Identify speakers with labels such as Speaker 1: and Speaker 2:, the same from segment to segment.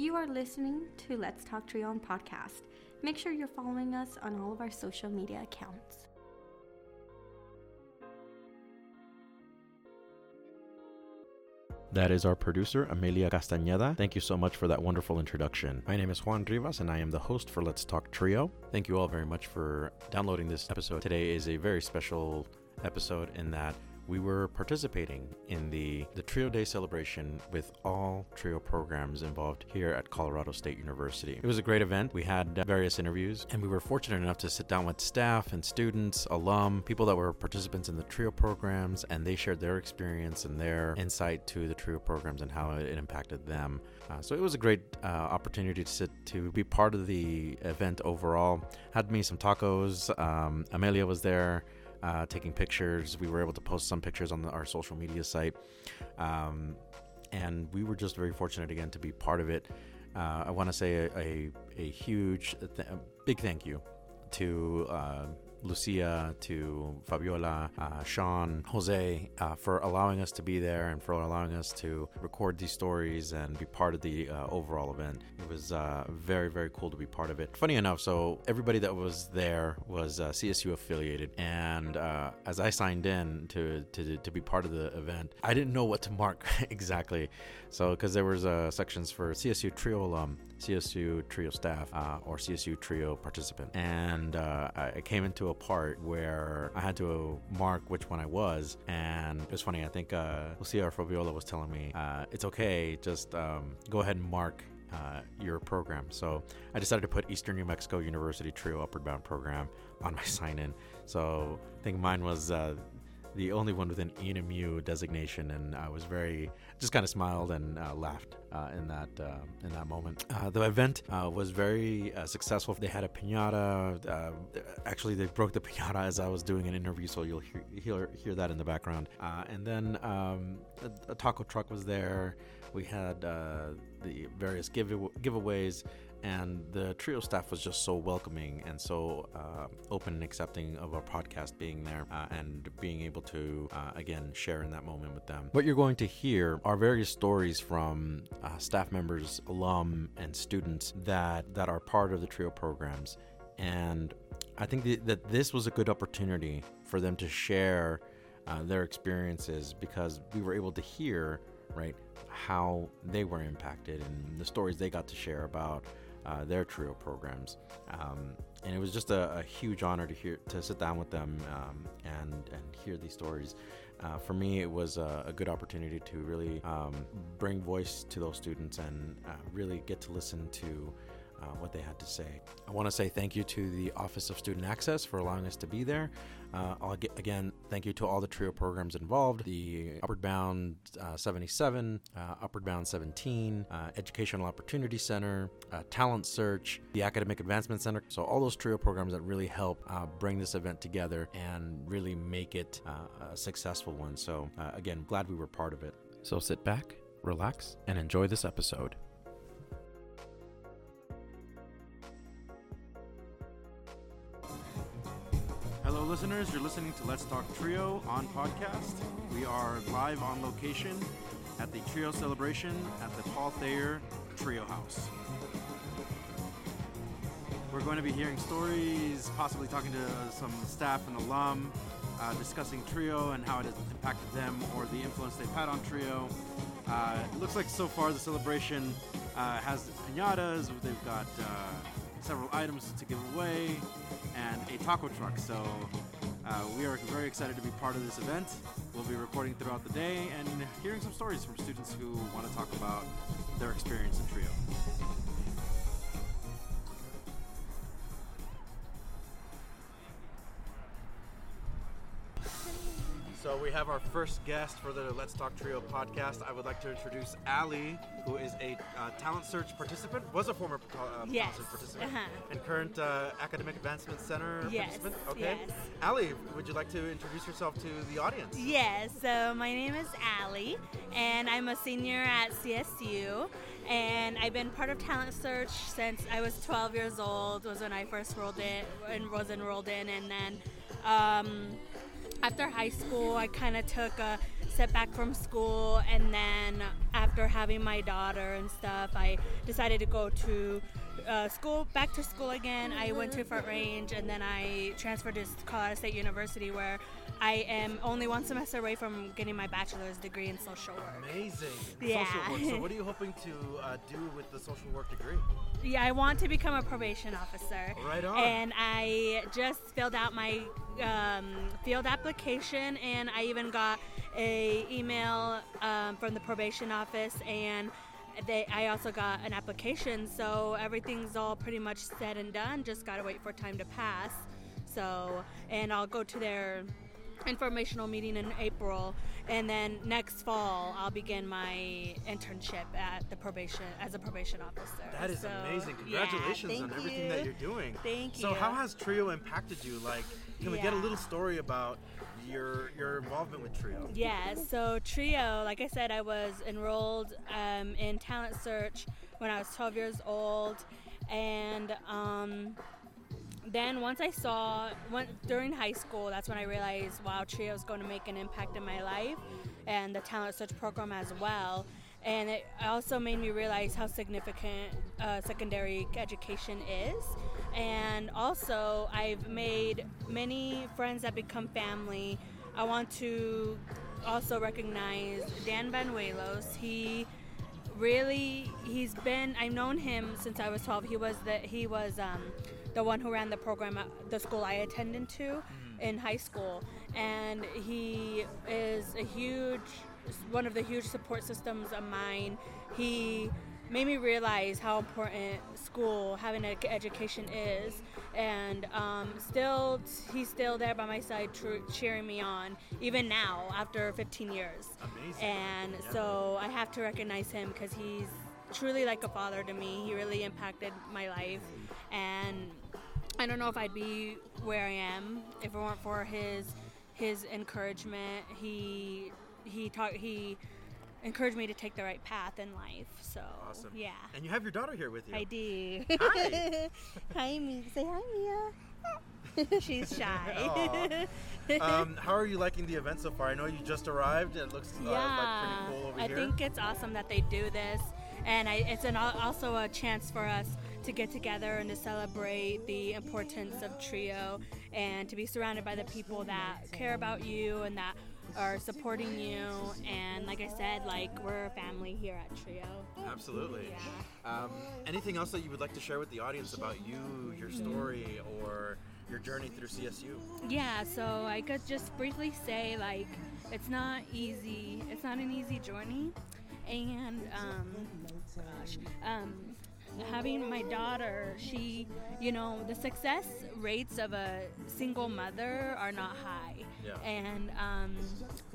Speaker 1: You are listening to Let's Talk Trio podcast. Make sure you're following us on all of our social media accounts.
Speaker 2: That is our producer, Amelia Castañeda. Thank you so much for that wonderful introduction. My name is Juan Rivas, and I am the host for Let's Talk Trio. Thank you all very much for downloading this episode. Today is a very special episode in that we were participating in the, the Trio Day celebration with all Trio programs involved here at Colorado State University. It was a great event. We had uh, various interviews, and we were fortunate enough to sit down with staff and students, alum, people that were participants in the Trio programs, and they shared their experience and their insight to the Trio programs and how it impacted them. Uh, so it was a great uh, opportunity to sit to be part of the event overall. Had me some tacos. Um, Amelia was there uh, taking pictures. We were able to post some pictures on the, our social media site. Um, and we were just very fortunate again to be part of it. Uh, I want to say a, a, a huge, th- a big thank you to uh, Lucia, to Fabiola, uh, Sean, Jose, uh, for allowing us to be there and for allowing us to record these stories and be part of the uh, overall event. It was uh, very, very cool to be part of it. Funny enough, so everybody that was there was uh, CSU affiliated, and uh, as I signed in to, to to be part of the event, I didn't know what to mark exactly. So because there was sections for CSU Trio alum, CSU Trio staff, or CSU Trio participant, and I came into a part where I had to mark which one I was, and it was funny. I think uh, Lucia Fabiola was telling me uh, it's okay, just um, go ahead and mark uh, your program. So I decided to put Eastern New Mexico University Trio Upward Bound program on my sign in. So I think mine was uh, the only one with an ENMU designation, and I was very just kind of smiled and uh, laughed uh, in that uh, in that moment. Uh, the event uh, was very successful. They had a pinata. actually, they broke the pinata as I was doing an interview, so you'll hear hear, hear that in the background. and then um, a, a, taco truck was there. We had the various give- giveaways and the trio staff was just so welcoming and so uh, open and accepting of our podcast being there uh, and being able to uh, again share in that moment with them. What you're going to hear are various stories from uh, staff members alum and students that that are part of the trio programs. And i think th- that this was a good opportunity for them to share uh, their experiences because we were able to hear right how they were impacted and the stories they got to share about uh, their trio programs. Um, and it was just a, a, huge honor to hear to sit down with them um, and and hear these stories. Uh, for me, it was a, a, good opportunity to really um, bring voice to those students and uh, really get to listen to uh, what they had to say. I want to say thank you to the Office of Student Access for allowing us to be there. Uh, get, again, thank you to all the TRIO programs involved the Upward Bound uh, 77, uh, Upward Bound 17, uh, Educational Opportunity Center, Talent Search, the Academic Advancement Center. So, all those TRIO programs that really help bring this event together and really make it a successful one. So, again, glad we were part of it. So, sit back, relax, and enjoy this episode. Listeners. You're listening to Let's Talk Trio on podcast. We are live on location at the Trio celebration at the Paul Thayer Trio House. We're going to be hearing stories, possibly talking to some staff and alum, uh, discussing Trio and how it has impacted them or the influence they've had on Trio. Uh, it looks like so far the celebration uh, has pinatas. They've got uh, several items to give away and a taco truck. So uh, we are very excited to be part of this event. We'll be recording throughout the day and hearing some stories from students who want to talk about their experience in Trio. We have our first guest for the Let's Talk Trio podcast. I would like to introduce Ali, who is a uh, talent search participant, was a former uh,
Speaker 3: yes.
Speaker 2: talent search participant,
Speaker 3: uh-huh.
Speaker 2: and current uh, academic advancement center
Speaker 3: yes.
Speaker 2: participant. Okay,
Speaker 3: yes.
Speaker 2: Ali, would you like to introduce yourself to the audience?
Speaker 3: Yes. So my name is Ali, and I'm a senior at CSU, and I've been part of talent search since I was 12 years old. Was when I first enrolled in and was enrolled in, and then. Um, after high school, I kind of took a step back from school, and then after after having my daughter and stuff, I decided to go to uh, school, back to school again. I went to Front Range and then I transferred to Colorado State University where I am only one semester away from getting my bachelor's degree in social work.
Speaker 2: Amazing.
Speaker 3: Yeah.
Speaker 2: Social work. So, what are you hoping to uh, do with the social work degree?
Speaker 3: Yeah, I want to become a probation officer.
Speaker 2: Right on.
Speaker 3: And I just filled out my um, field application, and I even got a email um, from the probation office, and they, I also got an application. So everything's all pretty much said and done. Just gotta wait for time to pass. So, and I'll go to their informational meeting in April, and then next fall I'll begin my internship at the probation as a probation officer.
Speaker 2: That is
Speaker 3: So,
Speaker 2: amazing. Congratulations
Speaker 3: thank
Speaker 2: on everything that
Speaker 3: you.
Speaker 2: you're doing.
Speaker 3: Thank you.
Speaker 2: So, how has Trio impacted you? Like, can we get a little story about your your involvement with Trio?
Speaker 3: Yeah, so Trio, like I said, I was enrolled um, in Talent Search when I was 12 years old, and um, then once I saw when, during high school, that's when I realized, wow, Trio is going to make an impact in my life, and the Talent Search program as well. And it also made me realize how significant uh, secondary education is. And also, I've made many friends that become family. I want to also recognize Dan Banuelos. He really he's been I've known him since I was 12. He was the he was um, the one who ran the program at the school I attended to in high school, and he is a huge one of the huge support systems of mine. He made me realize how important school having an education is and um, still he's still there by my side tr- cheering me on even now after 15 years
Speaker 2: Amazing.
Speaker 3: and
Speaker 2: Yeah.
Speaker 3: so i have to recognize him because he's truly like a father to me he really impacted my life and i don't know if i'd be where i am if it weren't for his his encouragement he he taught he encouraged me to take the right path in life so
Speaker 2: Awesome.
Speaker 3: yeah
Speaker 2: And you have your daughter here with you.
Speaker 3: I do.
Speaker 2: Hi.
Speaker 3: hi, Mia. Say hi, Mia. She's shy.
Speaker 2: Um, how are you liking the event so far? I know you just arrived. It looks uh,
Speaker 3: yeah,
Speaker 2: like pretty cool over
Speaker 3: I
Speaker 2: here.
Speaker 3: think it's awesome that they do this, and I, it's an, also a chance for us to get together and to celebrate the importance of Trio and to be surrounded by the people that care about you and that are supporting you. And like I said, like we're a family here at Trio.
Speaker 2: Absolutely.
Speaker 3: Yeah.
Speaker 2: Um, anything else that you would like to share with the audience about you, your story, or your journey through CSU?
Speaker 3: Yeah, so I could just briefly say like it's not easy. It's not an easy journey, and um, gosh, um, having my daughter, she, you know, the success rates of a single mother are not high,
Speaker 2: Yeah.
Speaker 3: and um,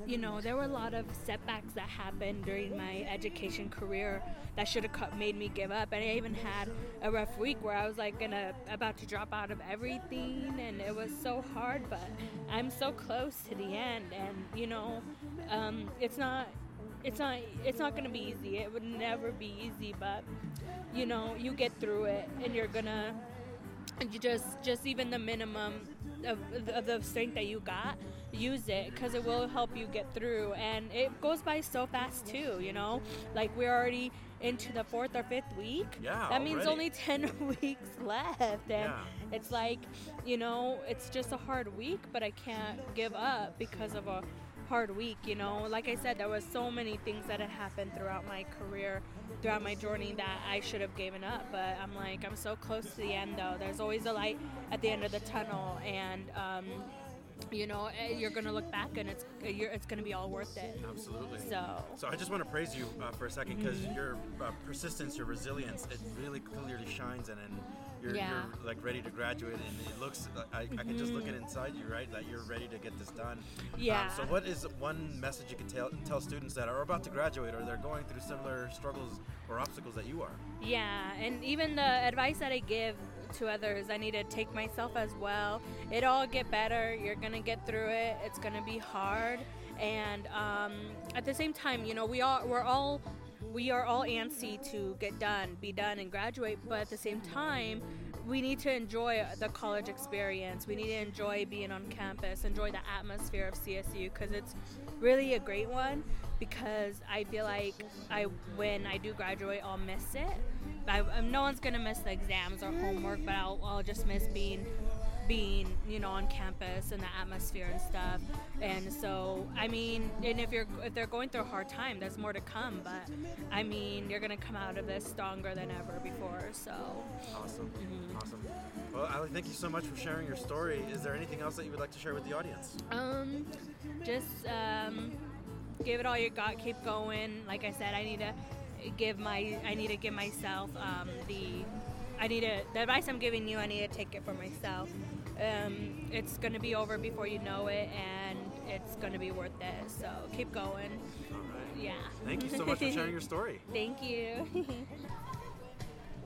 Speaker 3: you know there were a lot of setbacks that happened during my education career that should have cut, made me give up. And I even had a rough week where I was like gonna about to drop out of everything, and it was so hard. But I'm so close to the end, and you know, um, it's not. It's not. It's not gonna be easy. It would never be easy, but you know, you get through it, and you're gonna. You just, just even the minimum of, of the strength that you got, use it because it will help you get through. And it goes by so fast too, you know. Like we're already into the fourth or fifth week.
Speaker 2: Yeah,
Speaker 3: That means
Speaker 2: already.
Speaker 3: only ten weeks left, and
Speaker 2: Yeah.
Speaker 3: it's like, you know, it's just a hard week, but I can't give up because of a hard week. You know, like I said, there was so many things that had happened throughout my career, throughout my journey that I should have given up. But I'm like, I'm so close to the end, though. There's always a light at the end of the tunnel, and um, you know, eh, you're gonna look back and it's you're, it's gonna be all worth it.
Speaker 2: Absolutely.
Speaker 3: So.
Speaker 2: So I just want to praise you uh, for a second because your uh, persistence, your resilience, it really clearly shines in, and you're,
Speaker 3: Yeah.
Speaker 2: you're like ready to graduate, and it looks. I, I can just look at inside you, right? That you're ready to get this done.
Speaker 3: Yeah.
Speaker 2: Um, so what is one message you could tell tell students that are about to graduate or they're going through similar struggles or obstacles that you are?
Speaker 3: Yeah, and even the advice that I give to others, I need to take myself as well. It'll all get better. You're gonna get through it. It's gonna be hard, and um, at the same time, you know, we all we're all we are all antsy to get done, be done, and graduate. But at the same time, we need to enjoy the college experience. We need to enjoy being on campus, enjoy the atmosphere of CSU because it's really a great one. Because I feel like I, when I do graduate, I'll miss it. I, no one's gonna miss the exams or homework, but I'll, I'll just miss being being you know on campus and the atmosphere and stuff. And so i mean and if you're if they're going through a hard time there's more to come. But i mean you're gonna come out of this stronger than ever before so.
Speaker 2: Awesome. Mm-hmm. awesome. Well ali thank you so much for sharing your story. Is there anything else that you would like to share with the audience?
Speaker 3: Um just um give it all you got. Keep going. Like i said i need to give my i need to give myself um, the I need to the advice I'm giving you I need to take it for myself um, it's going to be over before you know it, and it's going to be worth it. So keep going.
Speaker 2: All right.
Speaker 3: Yeah.
Speaker 2: Thank you so much for sharing your story.
Speaker 3: Thank you.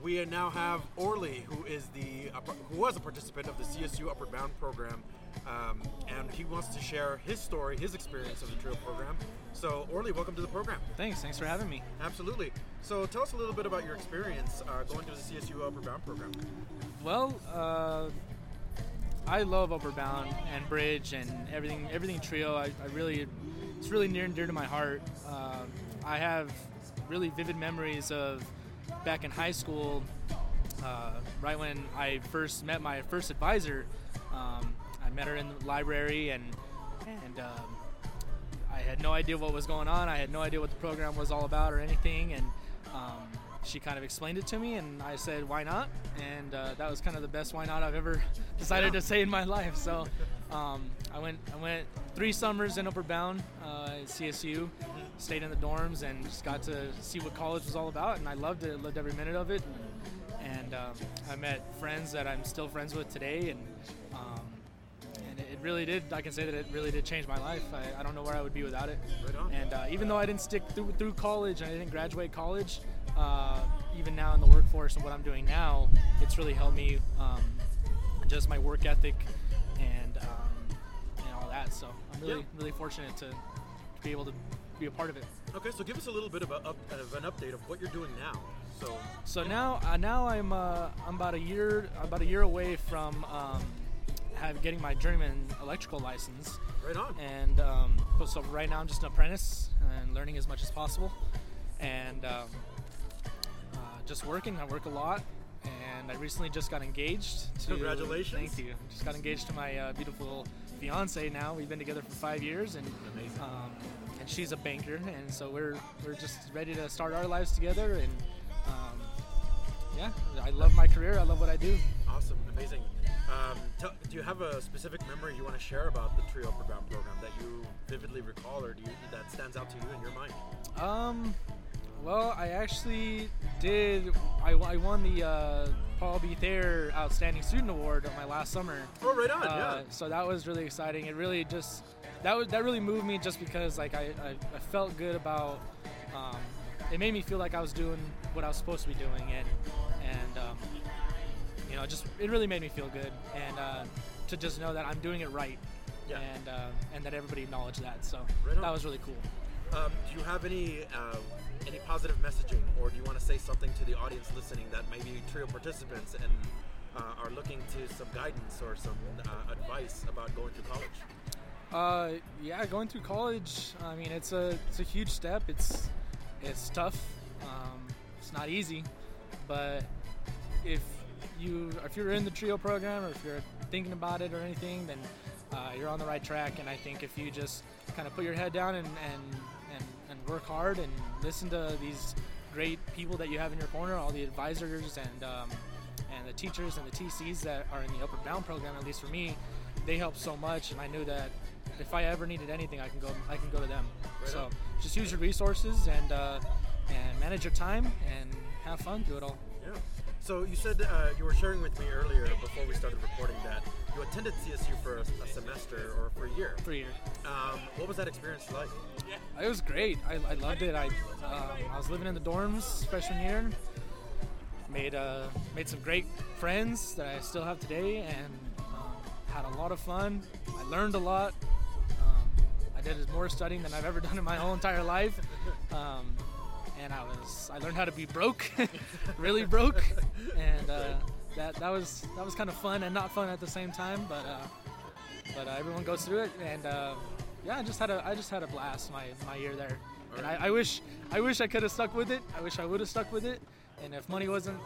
Speaker 2: we now have Orly, who is the who was a participant of the CSU Upward Bound program, um, and he wants to share his story, his experience of the TRIO program. So, Orly, welcome to the program.
Speaker 4: Thanks. Thanks for having me.
Speaker 2: Absolutely. So, tell us a little bit about your experience uh, going to the CSU Upward Bound program.
Speaker 4: Well, uh, I love Upward Bound and Bridge and everything everything trio. I, I really it's really near and dear to my heart. Um, I have really vivid memories of back in high school, uh, right when I first met my first advisor. Um, I met her in the library and and um, I had no idea what was going on. I had no idea what the program was all about or anything. And um, she kind of explained it to me, and I said, "Why not?" And uh, that was kind of the best "Why not" I've ever decided to say in my life. So um, I went, I went three summers in Upward Bound uh, at CSU, stayed in the dorms, and just got to see what college was all about, and I loved it. Loved every minute of it, and, um, I met friends that I'm still friends with today, and um, and it really did. I can say that it really did change my life. I, I don't know where I would be without it.
Speaker 2: Right
Speaker 4: and uh, even though I didn't stick through, through college and I didn't graduate college, uh, even now in the workforce and what I'm doing now, it's really helped me um, just my work ethic and um, and all that. So I'm really
Speaker 2: yeah.
Speaker 4: really fortunate to, to, be able to be a part of it.
Speaker 2: Okay, so give us a little bit of, a, of an update of what you're doing now. So
Speaker 4: so now uh, now I'm uh, I'm about a year about a year away from um, have, getting my journeyman electrical license.
Speaker 2: Right on.
Speaker 4: And um, so right now I'm just an apprentice and learning as much as possible. And um, just working. I work a lot, and I recently just got engaged. To,
Speaker 2: Congratulations!
Speaker 4: Thank you. Just got engaged to my uh, beautiful fiance. Now we've been together for five years, and um, and she's a banker, and so we're we're just ready to start our lives together. And um, yeah, I love my career. I love what I do.
Speaker 2: Awesome, amazing. Um, tell, do you have a specific memory you want to share about the Trio program program that you vividly recall, or do you, that stands out to you in your mind?
Speaker 4: Um, well, I actually did. I, I won the uh, Paul B. Thayer Outstanding Student Award on my last summer.
Speaker 2: Oh, right on,
Speaker 4: uh,
Speaker 2: yeah.
Speaker 4: So that was really exciting. It really just that was that really moved me just because like I, I, I felt good about. Um, it made me feel like I was doing what I was supposed to be doing, and and um, you know, just it really made me feel good, and uh, to just know that I'm doing it right,
Speaker 2: yeah.
Speaker 4: and uh, and that everybody acknowledged that. So
Speaker 2: right
Speaker 4: that was really cool.
Speaker 2: Um, do you have any uh, any positive messaging, or do you want to say something to the audience listening that maybe trio participants and uh, are looking to some guidance or some uh, advice about going to college?
Speaker 4: Uh, yeah, going through college. I mean, it's a it's a huge step. It's it's tough. Um, it's not easy, but if you if you're in the trio program or if you're thinking about it or anything, then uh, you're on the right track. And I think if you just kind of put your head down and, and work hard and listen to these great people that you have in your corner, all the advisors and um, and the teachers and the TCs that are in the Upward Bound program. At least for me, they help so much, and I knew that if I ever needed anything, I can go I can go to them.
Speaker 2: Right
Speaker 4: so
Speaker 2: on.
Speaker 4: just use your resources and uh, and manage your time and have fun. Do it all.
Speaker 2: Yeah. So you said uh, you were sharing with me earlier before we started recording that you attended CSU for a, a semester or for a year.
Speaker 4: For a year.
Speaker 2: Um, what was that experience like?
Speaker 4: It was great. I, I loved it. I um, I was living in the dorms freshman year. Made uh, made some great friends that I still have today, and um, had a lot of fun. I learned a lot. Um, I did more studying than I've ever done in my whole entire life. Um, and I was I learned how to be broke, really broke, and uh, that that was that was kind of fun and not fun at the same time. But uh, but uh, everyone goes through it, and uh, yeah, I just had a I just had a blast my, my year there, and I, I wish I wish I could have stuck with it. I wish I would have stuck with it, and if money wasn't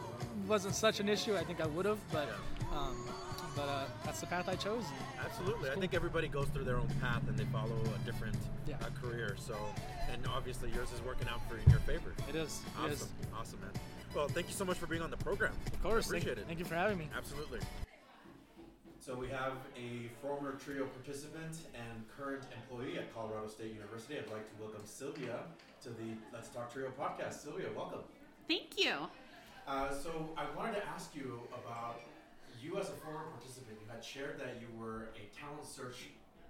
Speaker 4: wasn't such an issue, I think I would have. But um, but uh, that's the path I chose.
Speaker 2: Absolutely. I think everybody goes through their own path and they follow a different
Speaker 4: Yeah.
Speaker 2: uh, career. So, and obviously yours is working out for in your favor.
Speaker 4: It is. It is.
Speaker 2: Awesome. Awesome, man. Well, thank you so much for being on the program.
Speaker 4: Of course.
Speaker 2: I appreciate
Speaker 4: thank,
Speaker 2: it.
Speaker 4: Thank you for having me.
Speaker 2: Absolutely. So we have a former trio participant and current employee at Colorado State University. I'd like to welcome Sylvia to the Let's Talk Trio podcast. Sylvia, welcome.
Speaker 5: Thank you.
Speaker 2: Uh, so I wanted to ask you about you as a former participant. You had shared that you were a talent search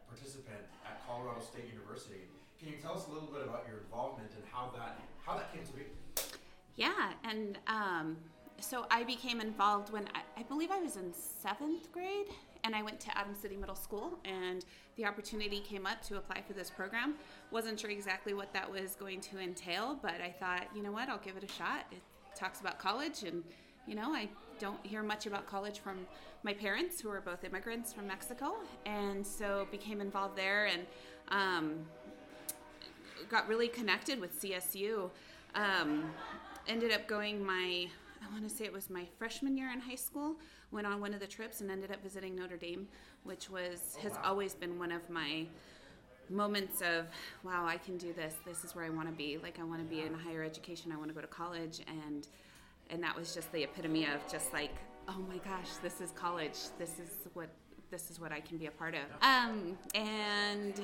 Speaker 2: participant at Colorado State University. Can you tell us a little bit about your involvement and how that how that came to be?
Speaker 5: Yeah, and um, so I became involved when I, I believe I was in seventh grade, and I went to Adams City Middle School, and the opportunity came up to apply for this program. Wasn't sure exactly what that was going to entail, but I thought, you know what, I'll give it a shot. It talks about college, and you know, I don't hear much about college from my parents, who are both immigrants from Mexico, and so became involved there, and. Um, got really connected with CSU. Um, ended up going my, I want to say it was my freshman year in high school. Went on one of the trips and ended up visiting Notre Dame, which was has always been one of my moments of wow i can do this this is where i want to be like i want to be in higher education i want to go to college and and that was just the epitome of just like oh my gosh this is college this is what this is what i can be a part of. Um, and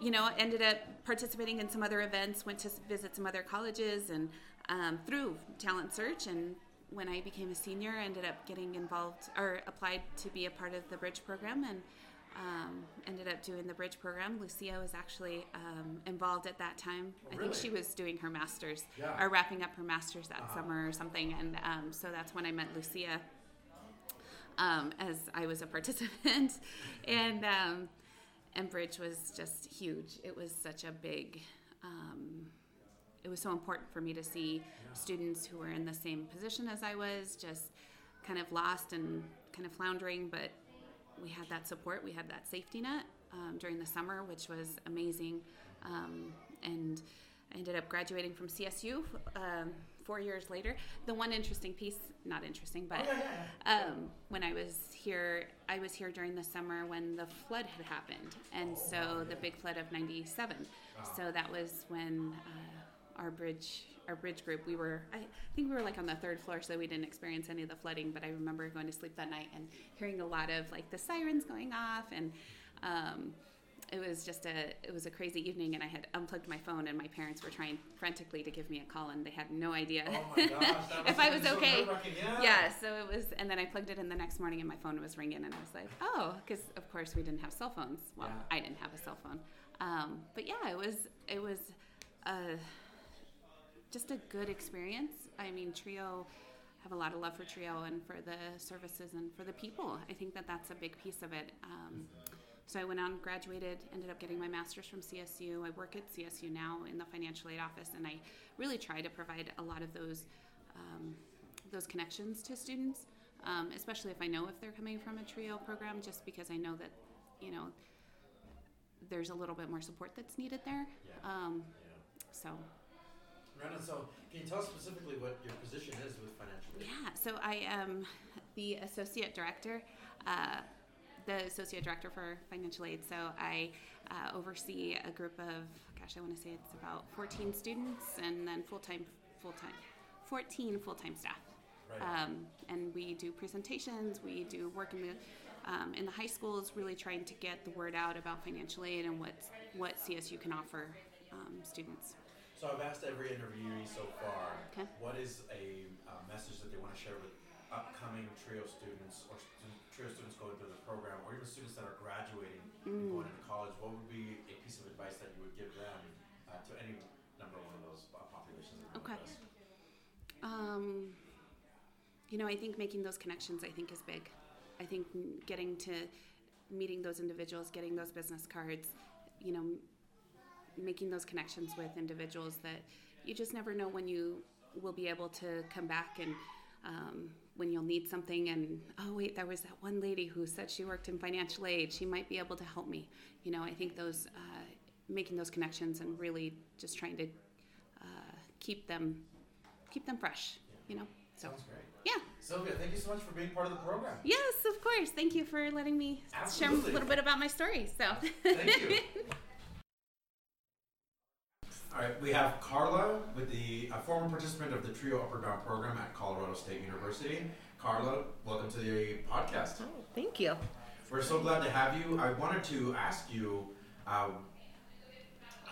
Speaker 5: you know ended up participating in some other events went to visit some other colleges and um, through talent search and when i became a senior I ended up getting involved or applied to be a part of the bridge program and um, ended up doing the bridge program. Lucia was actually um, involved at that time. I think she was doing her master's
Speaker 2: Yeah.
Speaker 5: or wrapping up her master's that summer or something. And um, so that's when I met Lucia um, as I was a participant. and um, and bridge was just huge. It was such a big. It was so important for me to see students who were in the same position as I was, just kind of lost and kind of floundering, but we had that support, we had that safety net um, during the summer, which was amazing. Um, and I ended up graduating from CSU um, four years later. The one interesting piece, not interesting, but um, when I was here, I was here during the summer when the flood had happened, and so the big flood of '97. So that was when uh, our bridge, our bridge group, we were, I think we were like on the third floor, so we didn't experience any of the flooding. But I remember going to sleep that night and hearing a lot of like the sirens going off and. Um, it was just a it was a crazy evening and i had unplugged my phone and my parents were trying frantically to give me a call and they had no idea
Speaker 2: Oh gosh,
Speaker 5: if i was
Speaker 2: so
Speaker 5: okay
Speaker 2: yeah.
Speaker 5: yeah so it was and then i plugged it in the next morning and my phone was ringing and i was like oh because of course we didn't have cell phones well
Speaker 2: Yeah.
Speaker 5: i didn't have a cell phone um, but yeah it was it was uh, just a good experience. I mean trio I have a lot of love for trio and for the services and for the people. I think that that's a big piece of it. Um, so I went on, graduated, ended up getting my master's from CSU. I work at CSU now in the financial aid office, and I really try to provide a lot of those um, those connections to students, um, especially if I know if they're coming from a trio program, just because I know that you know there's a little bit more support that's needed there. Um, so
Speaker 2: Brandon, so can you tell us specifically what your position is with financial aid?
Speaker 5: Yeah, so I am the associate director, uh, the associate director for financial aid. So I uh, oversee a group of, gosh, I want to say it's about 14 students and then full time, full time, 14 full time staff.
Speaker 2: Right.
Speaker 5: Um, and we do presentations. We do work in the um, in the high schools, really trying to get the word out about financial aid and what what CSU can offer um, students.
Speaker 2: So I've asked every interviewee so far,
Speaker 5: Okay.
Speaker 2: what is a uh, message that they want to share with upcoming trio students or stu- trio students going through the program, or even students that are graduating and going into college? What would be a piece of advice that you would give them uh, to any number one of those uh, populations?
Speaker 5: Okay. Um, you know, I think making those connections, I think, is big. I think getting to meeting those individuals, getting those business cards, you know, making those connections with individuals that you just never know when you will be able to come back and um, when you'll need something and oh wait there was that one lady who said she worked in financial aid. She might be able to help me. You know i think those uh, making those connections and really just trying to uh, keep them keep them fresh you know? So
Speaker 2: Sounds great.
Speaker 5: yeah.
Speaker 2: Sylvia, thank you so much for being part of the program.
Speaker 5: yes of course. Thank you for letting me share a little bit about my story so.
Speaker 2: Thank you. All right, we have Carla with the a former participant of the Trio Upward Bound program at Colorado State University. Carla, welcome to the podcast.
Speaker 6: Oh, thank you.
Speaker 2: We're so glad to have you. I wanted to ask you. Uh,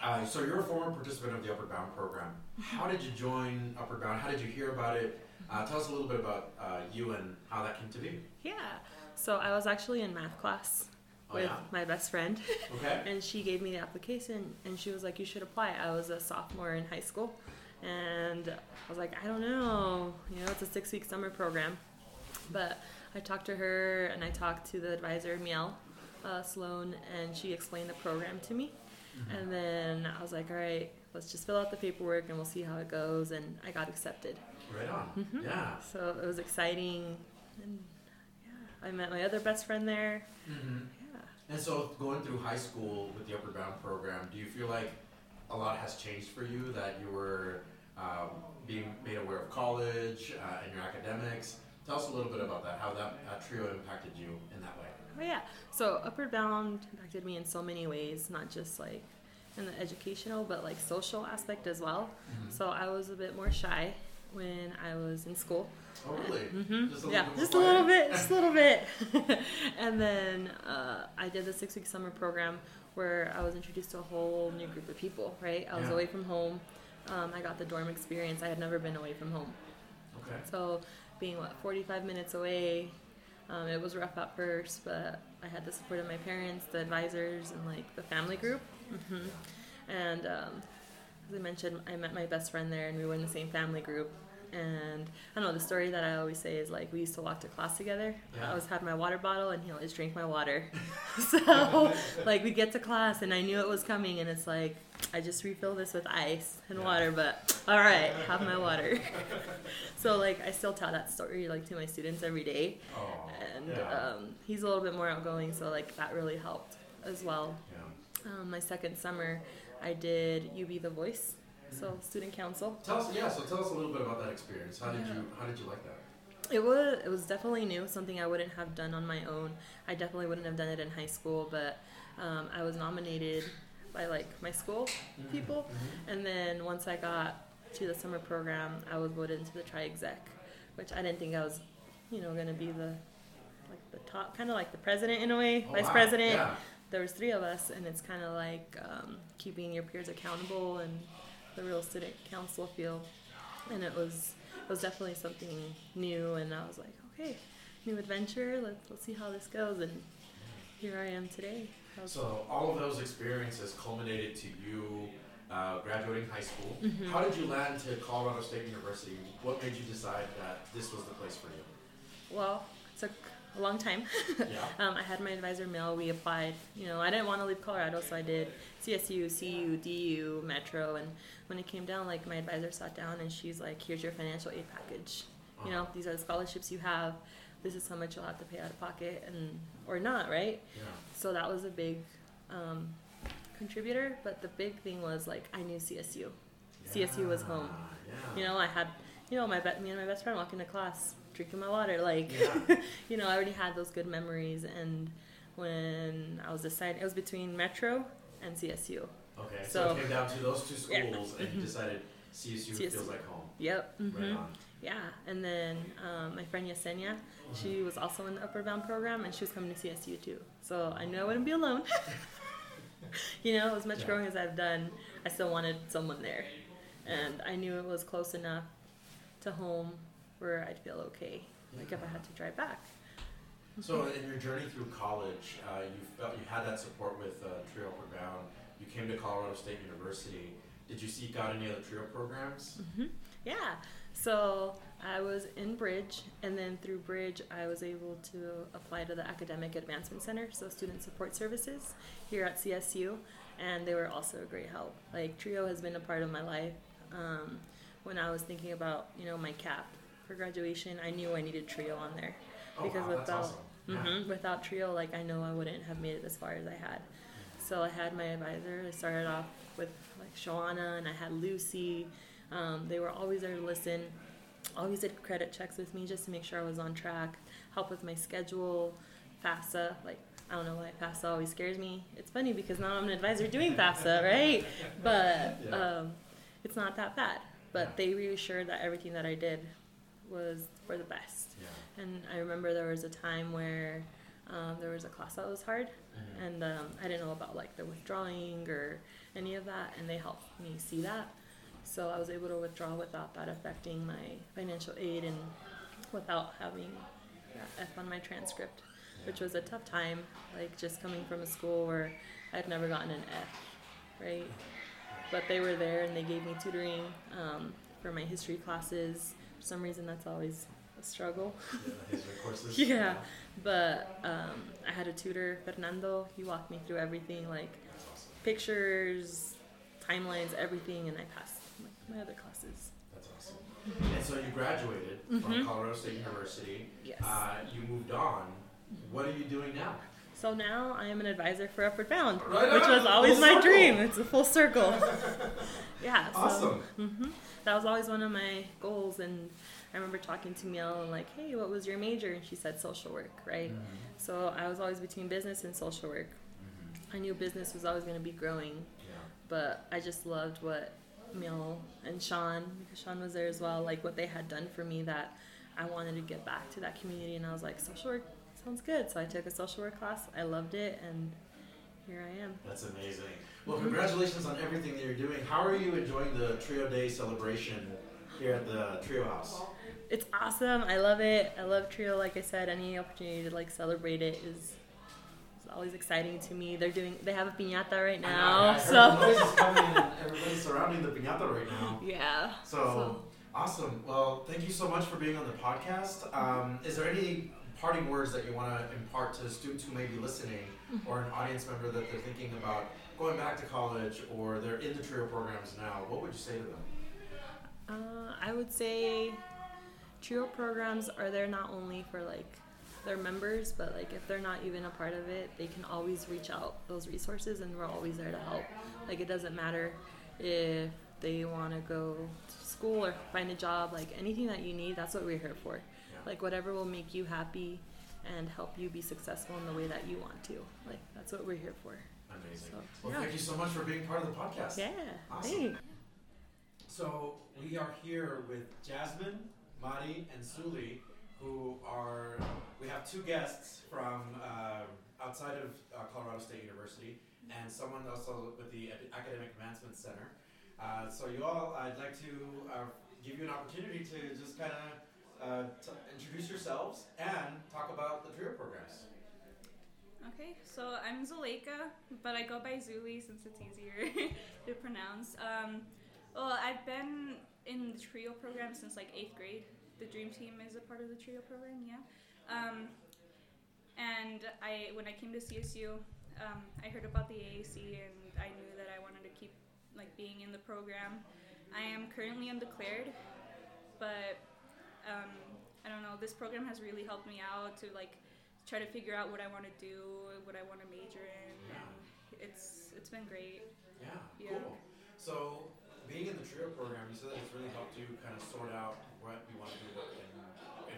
Speaker 2: uh, so you're a former participant of the Upward Bound program. How did you join Upward Bound? How did you hear about it? Uh, tell us a little bit about uh, you and how that came to be.
Speaker 6: Yeah. So I was actually in math class
Speaker 2: Oh,
Speaker 6: with
Speaker 2: yeah?
Speaker 6: my best friend,
Speaker 2: Okay.
Speaker 6: and she gave me the application, and she was like, "You should apply." I was a sophomore in high school, and I was like, "I don't know. You know, it's a six-week summer program." But I talked to her, and I talked to the advisor, Miel uh, Sloan, and she explained the program to me. And then I was like, "All right, let's just fill out the paperwork, and we'll see how it goes." And I got accepted.
Speaker 2: Right on.
Speaker 6: Mm-hmm.
Speaker 2: Yeah.
Speaker 6: So it was exciting, and yeah, I met my other best friend there.
Speaker 2: hmm
Speaker 6: Yeah.
Speaker 2: And so, going through high school with the Upward Bound program, do you feel like a lot has changed for you? That you were um, being made aware of college uh, and your academics. Tell us a little bit about that. How that uh, trio impacted you in that way.
Speaker 6: Oh yeah. So Upward Bound impacted me in so many ways, not just like in the educational, but like social aspect as well. So I was a bit more shy when I was in school.
Speaker 2: Oh, really?
Speaker 6: hmm
Speaker 2: Just
Speaker 6: yeah, just a little bit, just a little bit. and then uh, I did the six week summer program where I was introduced to a whole new group of people. Right, I was
Speaker 2: Yeah.
Speaker 6: away from home. Um, I got the dorm experience. I had never been away from home.
Speaker 2: Okay.
Speaker 6: So, being what 45 minutes away, um, it was rough at first, but I had the support of my parents, the advisors, and like the family group. Mm-hmm. And um, as I mentioned, I met my best friend there, and we were in the same family group. And I don't know the story that I always say is like we used to walk to class together.
Speaker 2: Yeah.
Speaker 6: I always had my water bottle, and he always drank my water. so like we'd get to class, and I knew it was coming, and it's like I just refill this with ice and
Speaker 2: Yeah.
Speaker 6: water, but all right, have my water. so like I still tell that story like to my students every day,
Speaker 2: Oh.
Speaker 6: and
Speaker 2: yeah.
Speaker 6: um, he's a little bit more outgoing, so like that really helped as well. Um, my second summer, I did You Be the Voice, so student council.
Speaker 2: Tell us, yeah. So tell us a little bit about that experience. How did
Speaker 6: Yeah.
Speaker 2: you How did you like that?
Speaker 6: It was it was definitely new, something I wouldn't have done on my own. I definitely wouldn't have done it in high school, but um, I was nominated by like my school people, and then once I got to the summer program, I was voted into the tri exec, which I didn't think I was, you know, gonna be the like the top, kind of like the president in a way,
Speaker 2: Oh,
Speaker 6: vice
Speaker 2: wow.
Speaker 6: president.
Speaker 2: Yeah.
Speaker 6: There was three of us, and it's kind of like um, keeping your peers accountable and the real student council feel, and it was it was definitely something new, and I was like, okay, new adventure. Let's let's see how this goes, and here I am today.
Speaker 2: So all of those experiences culminated to you uh, graduating high school.
Speaker 6: Mm-hmm.
Speaker 2: How did you land to Colorado State University? What made you decide that this was the place for you?
Speaker 6: well, it took a long time.
Speaker 2: Yeah.
Speaker 6: um, I had my advisor Miel. We applied. You know, I didn't want to leave Colorado, so I did CSU, CU, DU, Metro, and when it came down, like my advisor sat down and she's like, "Here's your financial aid package. You know, these are the scholarships you have. This is how much you'll have to pay out of pocket, and or not, right?"
Speaker 2: Yeah.
Speaker 6: So that was a big um, contributor. But the big thing was like I knew CSU. CSU was home.
Speaker 2: Yeah.
Speaker 6: You know, I had, you know, my be- me and my best friend walking to class, drinking my water. Like,
Speaker 2: Yeah.
Speaker 6: you know, I already had those good memories. And when I was deciding, it was between Metro CSU.
Speaker 2: Okay. So,
Speaker 6: So-
Speaker 2: it came down to those two schools,
Speaker 6: Yeah. Mm-hmm.
Speaker 2: and you decided CSU,
Speaker 6: CSU.
Speaker 2: feels like home.
Speaker 6: Yep.
Speaker 2: Right
Speaker 6: hmm
Speaker 2: on.
Speaker 6: Yeah. And then um, my friend Yesenia, she was also in the Upward Bound program, and she was coming to CSU too. So I knew I wouldn't be alone. you know, as much
Speaker 2: Yeah.
Speaker 6: growing as I've done, I still wanted someone there, and I knew it was close enough to home where I'd feel okay, like if I had to drive back.
Speaker 2: So in your journey through college, uh, you felt you had that support with uh, Trio Bound. You came to Colorado State University. Did you seek out any other Trio programs?
Speaker 6: Mm-hmm. Yeah. So I was in Bridge, and then through Bridge, I was able to apply to the Academic Advancement Center, so Student Support Services, here at CSU, and they were also a great help. Like Trio has been a part of my life. Um, when I was thinking about, you know, my CAP, for graduation, I knew I needed trio on there
Speaker 2: Oh,
Speaker 6: because
Speaker 2: wow,
Speaker 6: without
Speaker 2: awesome. Yeah.
Speaker 6: hmm without trio, like I know I wouldn't have made it as far as I had. So I had my advisor. I started off with like Shawana and I had Lucy. Um, they were always there to listen. Always did credit checks with me just to make sure I was on track. Help with my schedule. FAFSA, like I don't know why FAFSA always scares me. It's funny because now I'm an advisor doing FAFSA, right? But um, it's not that bad. But they reassured that everything that I did was for the best.
Speaker 2: Yeah.
Speaker 6: And I remember there was a time where um, there was a class that was hard,
Speaker 2: Mhm.
Speaker 6: and um, I didn't know about like the withdrawing or any of that, and they helped me see that. So I was able to withdraw without that affecting my financial aid and without having that F on my transcript, which was a tough time, like just coming from a school where I'd never gotten an F, right? But they were there and they gave me tutoring um, for my history classes. For some reason, that's always struggle.
Speaker 2: Yeah, courses.
Speaker 6: Yeah, but um, I had a tutor, Fernando. He walked me through everything, like
Speaker 2: awesome.
Speaker 6: pictures, timelines, everything, and I passed my, my other classes.
Speaker 2: That's awesome. And so you graduated
Speaker 6: Mhm.
Speaker 2: from Colorado State University.
Speaker 6: Yes.
Speaker 2: Uh, you moved on. What are you doing now?
Speaker 6: so now I am an advisor for Upward Bound,
Speaker 2: Right
Speaker 6: which was always my
Speaker 2: circle.
Speaker 6: dream. It's a full circle. yeah. So,
Speaker 2: Awesome.
Speaker 6: hmm That was always one of my goals, and I remember talking to Miel and like, "Hey, what was your major?" And she said social work, right?
Speaker 2: Mm-hmm.
Speaker 6: So I was always between business and social work. I knew business was always going to be growing,
Speaker 2: Yeah.
Speaker 6: but I just loved what Miel and Sean, because Sean was there as well, like what they had done for me that I wanted to get back to that community. And I was like, social work sounds good. So I took a social work class. I loved it, and here I am.
Speaker 2: That's amazing. Well, congratulations on everything that you're doing. How are you enjoying the Trio Day celebration here at the Trio House?
Speaker 6: It's awesome. I love it. I love Trio. Like I said, any opportunity to like celebrate it is, is always exciting to me. They're doing. They have a piñata right now, so
Speaker 2: noise is coming everybody's surrounding the piñata right now.
Speaker 6: yeah.
Speaker 2: So, awesome. Well, thank you so much for being on the podcast. Um, is there any parting words that you want to impart to students who may be listening or an audience member that they're thinking about going back to college or they're in the trio programs now? What would you say to them?
Speaker 6: Uh, I would say trio programs are there not only for like their members, but like if they're not even a part of it, they can always reach out those resources, and we're always there to help. Like it doesn't matter if they want to go to school or find a job, like anything that you need, that's what we're here for.
Speaker 2: Yeah.
Speaker 6: Like whatever will make you happy and help you be successful in the way that you want to. Like that's what we're here for.
Speaker 2: Amazing.
Speaker 6: So,
Speaker 2: Well,
Speaker 6: yeah.
Speaker 2: thank you so much for being part of the podcast.
Speaker 6: Yeah.
Speaker 2: Awesome.
Speaker 6: thanks.
Speaker 2: So we are here with Jasmine, Mari, and Zuli, who are. We have two guests from uh, outside of uh, Colorado State University, and someone also with the Academic Advancement Center. Uh, so you all, I'd like to uh, give you an opportunity to just kind of uh, introduce yourselves and talk about the trio programs.
Speaker 7: Okay, so I'm Zuleika, but I go by Zuli since it's easier to pronounce. Um, well, I've been in the trio program since like eighth grade. The Dream Team is a part of the trio program, yeah. Um, and I, when I came to CSU, um, I heard about the AAC, and I knew that I wanted to keep like being in the program. I am currently undeclared, but um, I don't know. This program has really helped me out to like try to figure out what I want to do, what I want to major in, and it's it's been great.
Speaker 2: Yeah,
Speaker 7: Yeah.
Speaker 2: cool. So, being in the trio program, you said that it's really helped you kind of sort out what you want to do what, and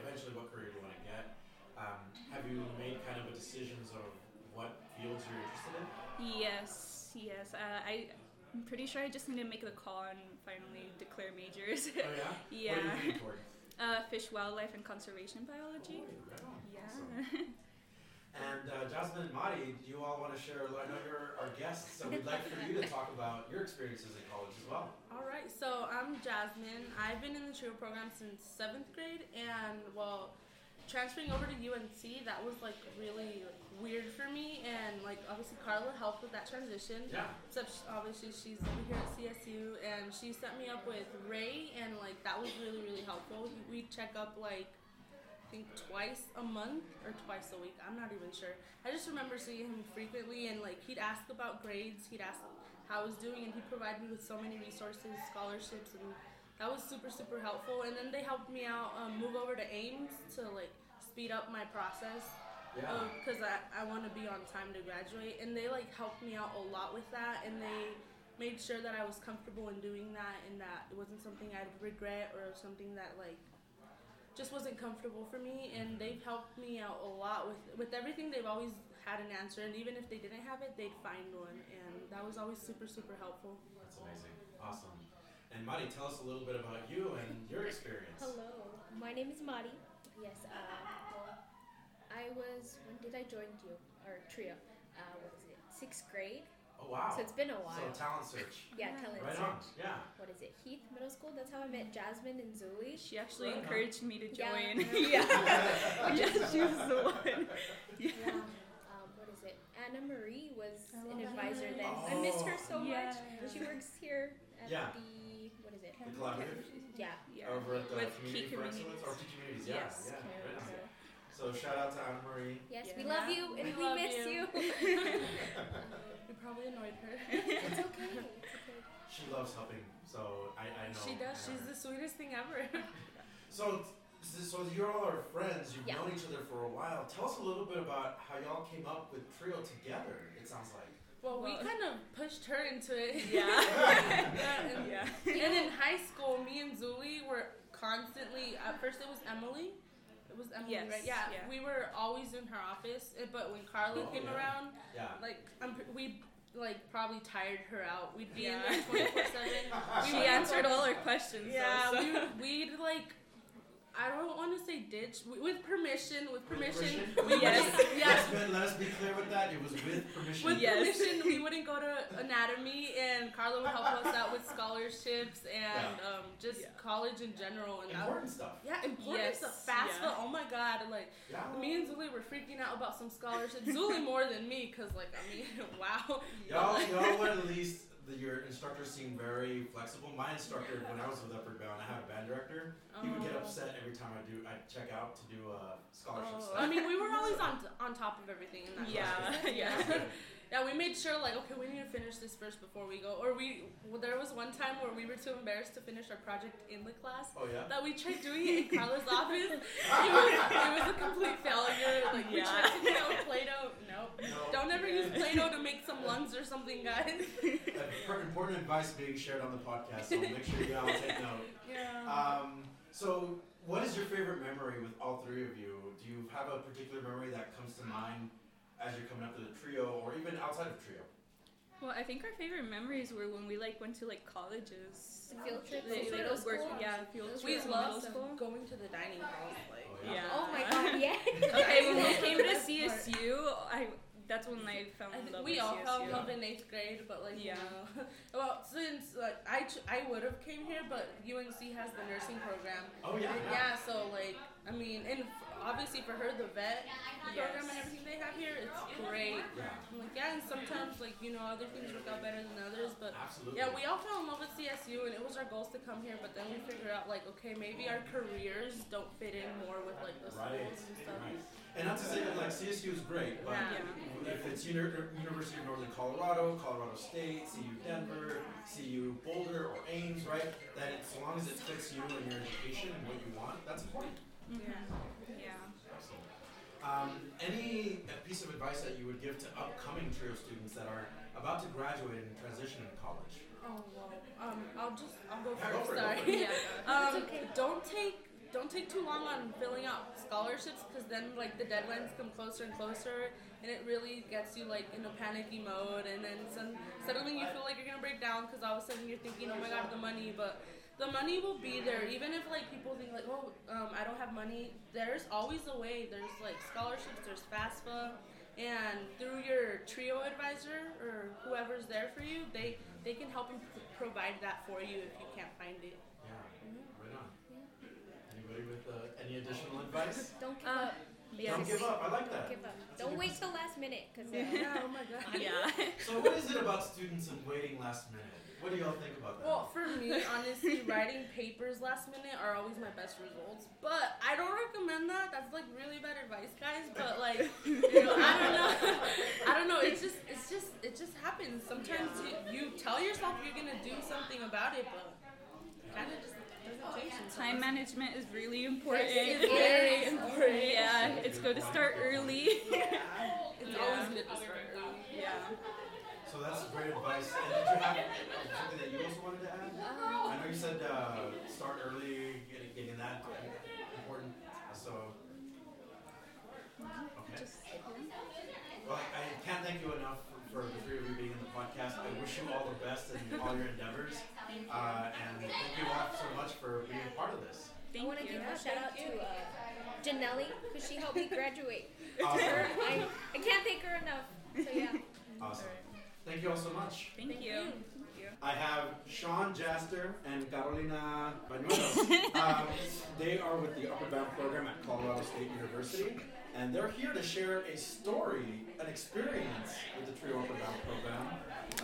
Speaker 2: eventually what career you want to get. Um, have you made kind of a decisions of what fields you're interested in?
Speaker 7: Yes, yes. Uh, I. I'm pretty sure I just need to make the call and finally declare majors.
Speaker 2: Oh yeah.
Speaker 7: Yeah.
Speaker 2: What are you toward?
Speaker 7: uh, fish, wildlife, and conservation biology.
Speaker 2: Oh, right.
Speaker 7: Yeah.
Speaker 2: Awesome. And uh, Jasmine and Mari, do you all want to share? I know you're our guests, so we'd like for you to talk about your experiences in college as well.
Speaker 8: All right, so I'm Jasmine. I've been in the trio program since seventh grade, and well, transferring over to UNC that was like really like, weird for me, and like obviously Carla helped with that transition.
Speaker 2: Yeah.
Speaker 8: Except obviously she's over here at CSU, and she set me up with Ray, and like that was really really helpful. We check up like think twice a month or twice a week. I'm not even sure. I just remember seeing him frequently, and like he'd ask about grades, he'd ask how I was doing, and he provided me with so many resources, scholarships, and that was super super helpful. And then they helped me out um, move over to Aims to like speed up my process
Speaker 2: Yeah.
Speaker 8: because I, I want to be on time to graduate and they like helped me out a lot with that and they made sure that I was comfortable in doing that and that it wasn't something I'd regret or something that like just wasn't comfortable for me and they've helped me out a lot with with everything they've always had an answer and even if they didn't have it they'd find one and that was always super super helpful
Speaker 2: That's amazing. Awesome. And Mari, tell us a little bit about you and your experience.
Speaker 9: Hello, my name is Mari. Yes, uh, well, I was. When did I join you or trio? Uh, what is it? Sixth grade.
Speaker 2: Oh wow.
Speaker 9: So it's been a while.
Speaker 2: So talent search.
Speaker 9: yeah, talent
Speaker 2: Right on.
Speaker 9: search.
Speaker 2: Yeah.
Speaker 9: What is it? Heath Middle School. That's how I met Jasmine and Zuli.
Speaker 7: She actually
Speaker 2: Right on.
Speaker 7: encouraged me to
Speaker 9: Yeah.
Speaker 7: join. Yeah. yeah, she was the one.
Speaker 9: Yeah. Um, what is it? Anna Marie was
Speaker 7: I
Speaker 9: an advisor then.
Speaker 2: Marie.
Speaker 9: I miss her so
Speaker 7: Yeah.
Speaker 9: much. She works here at
Speaker 2: Yeah.
Speaker 9: the what is it?
Speaker 2: The collaborative.
Speaker 9: Yeah.
Speaker 7: Yeah.
Speaker 2: Over at the
Speaker 7: With
Speaker 2: Community
Speaker 7: key
Speaker 2: for
Speaker 7: communities.
Speaker 2: Excellence or key communities. Yeah.
Speaker 7: Yes.
Speaker 2: Yeah.
Speaker 9: Okay,
Speaker 2: Right on.
Speaker 9: so-
Speaker 2: So shout out to Anna Marie.
Speaker 9: Yes,
Speaker 7: Yeah.
Speaker 9: we love you and
Speaker 8: We
Speaker 9: we, miss
Speaker 8: you.
Speaker 9: you.
Speaker 8: we probably annoyed her
Speaker 9: it's okay. It's okay.
Speaker 2: She loves helping, so I, I know.
Speaker 8: she does she's
Speaker 2: her.
Speaker 8: the sweetest thing ever
Speaker 2: So, so you're all our friends. You've
Speaker 9: Yeah.
Speaker 2: known each other for a while. Tell us a little bit about how y'all came up with Trio together. It sounds like.
Speaker 8: well we kind of pushed her into it
Speaker 7: Yeah.
Speaker 8: Yeah, and-
Speaker 7: yeah.
Speaker 8: And in high school, me and Zuli were constantly. At first, it was Emily. It was Emily,
Speaker 7: Yes,
Speaker 8: right? Yeah,
Speaker 7: yeah.
Speaker 8: We were always in her office, eh, but when Carla
Speaker 2: Oh,
Speaker 8: came
Speaker 2: yeah.
Speaker 8: around,
Speaker 2: Yeah.
Speaker 8: like I'm, we like probably tired her out. We'd be
Speaker 7: Yeah.
Speaker 8: in there twenty four seven.
Speaker 7: She answered all our questions.
Speaker 8: Yeah,
Speaker 7: though, so.
Speaker 8: we, we'd like. I don't want to say ditch with permission. With permission,
Speaker 2: permission?
Speaker 8: we
Speaker 7: Yes.
Speaker 8: wouldn't- yes,
Speaker 2: Let, let us be clear with that. It was with permission.
Speaker 8: with
Speaker 7: Yes.
Speaker 8: permission, we wouldn't go to anatomy, and Carla would help us out with scholarships and um, just
Speaker 7: Yeah.
Speaker 8: college in general. And that,
Speaker 2: Important stuff.
Speaker 8: yeah, important
Speaker 7: Yes,
Speaker 8: stuff. FAFSA.
Speaker 7: yeah.
Speaker 8: Oh my God! Like
Speaker 2: Yeah.
Speaker 8: me and Zuli were freaking out about some scholarships. Zuli more than me, cause like I mean, wow.
Speaker 2: Y'all, y'all would at least the, your instructors seem very flexible. My instructor, when I was with Upward Bound, I had a band director. He would get
Speaker 8: Oh.
Speaker 2: upset every time I do I check out to do uh, scholarship
Speaker 8: Oh,
Speaker 2: stuff.
Speaker 8: I mean, we were always on on top of everything in that
Speaker 7: Yeah,
Speaker 8: class.
Speaker 7: yeah.
Speaker 8: Yeah, we made sure like okay, we need to finish this first before we go. Or we well, there was one time where we were too embarrassed to finish our project in the class
Speaker 2: oh yeah.
Speaker 8: that we tried doing it in Carla's office. It was, it was a complete failure. Like we
Speaker 7: Yeah.
Speaker 8: tried to do it with Play-Doh. Nope.
Speaker 2: No.
Speaker 8: Don't ever use Play-Doh to make some lungs or something, guys.
Speaker 2: Important advice being shared on the podcast, so make sure you all take note.
Speaker 8: Yeah.
Speaker 2: Um, so, what is your favorite memory with all three of you? Do you have a particular memory that comes to mind as you're coming up to the trio, or even outside of trio?
Speaker 7: Well, I think our favorite memories were when we like went to like colleges.
Speaker 9: The field trips
Speaker 7: They-
Speaker 9: to middle
Speaker 7: worked-
Speaker 9: school.
Speaker 7: Yeah, field trips
Speaker 8: we
Speaker 9: were
Speaker 7: to
Speaker 8: love
Speaker 7: middle school.
Speaker 8: going to the dining halls. Oh, like,
Speaker 2: Oh,
Speaker 7: Yeah.
Speaker 9: Oh my god, yeah.
Speaker 7: Okay, when we came to. CSU, I that's when I fell
Speaker 8: I
Speaker 7: in
Speaker 8: think
Speaker 7: love
Speaker 8: we all
Speaker 7: CSU.
Speaker 8: fell in love in eighth grade, but like
Speaker 7: Yeah.
Speaker 8: you know, well since like I ch- I would have came here, but UNC has the nursing program.
Speaker 2: Oh yeah.
Speaker 8: And yeah, so like I mean, and f- obviously for her the vet program and everything they have here, it's great.
Speaker 2: Yeah.
Speaker 8: I'm like yeah, and sometimes like you know other things work out better than others, but
Speaker 2: Absolutely.
Speaker 8: yeah, we all fell in love with CSU, and it was our goals to come here. But then we figured out like okay, maybe our careers don't fit in more with like the schools
Speaker 2: Right.
Speaker 8: and stuff.
Speaker 2: Right. And not to say that like CSU is great, but
Speaker 8: Yeah.
Speaker 2: if it's Uni- University of Northern Colorado, Colorado State, CU Denver, CU Boulder, or Aims, right? That it, so long as it fits you and your education and what you want, that's important. Mm-hmm.
Speaker 7: Yeah. Yeah.
Speaker 2: Excellent. Um, any piece of advice that you would give to upcoming trio students that are about to graduate and transition into college?
Speaker 8: Oh well, um, I'll just I'll go
Speaker 2: Yeah, go
Speaker 8: first.
Speaker 2: for it, go
Speaker 8: sorry.
Speaker 2: for it.
Speaker 7: Yeah.
Speaker 8: Um,
Speaker 9: okay.
Speaker 8: don't take don't take too long on filling out scholarships because then like the deadlines come closer and closer and it really gets you like in a panicky mode and then some, suddenly you feel like you're gonna break down because all of a sudden you're thinking oh my god the money but the money will be there even if like people think like oh um, I don't have money there's always a way there's like scholarships there's FAFSA and through your trio advisor or whoever's there for you they they can help and pr- provide that for you if you can't find it
Speaker 2: Yeah, right on. Anybody with uh, any additional advice?
Speaker 9: Don't give
Speaker 7: Uh,
Speaker 9: up.
Speaker 2: Don't give up. I like
Speaker 9: Don't
Speaker 2: that.
Speaker 9: give up. Don't wait till last minute, cause
Speaker 8: yeah oh my god
Speaker 7: Yeah.
Speaker 2: So, what is it about students and waiting last minute? What do y'all think about that?
Speaker 8: Well, for me, honestly, writing papers last minute are always my best results. But I don't recommend that. That's like really bad advice, guys. But like, you know, I don't know. I don't know. It's just, it's just, it just happens. Sometimes you, you tell yourself you're gonna do something about it, but kind of just
Speaker 7: Time management is really important.
Speaker 9: Yes, it
Speaker 7: Very important. Yeah, it's good to start early. Yeah.
Speaker 8: It's always good to start early.
Speaker 7: yeah.
Speaker 2: So that's great advice. And did you have something that you also wanted to add? I know you said uh, start early, getting, getting that important. So, okay. Well, I, I can't thank you enough for, for the three of you being in the podcast. I wish you all the best in all your endeavors. Uh, and thank you all so much for being a part of this.
Speaker 9: I want to give a shout out to uh, Janelli because she helped me graduate.
Speaker 2: Awesome.
Speaker 9: Her, I, I can't thank her enough. So yeah.
Speaker 2: Awesome. Thank you all so much.
Speaker 7: Thank, you. you.
Speaker 2: I have Sean Jaster and Carolina Banuelos. um, they are with the Upward Bound program at Colorado State University, and they're here to share a story, an experience with the Trio Upward Bound program.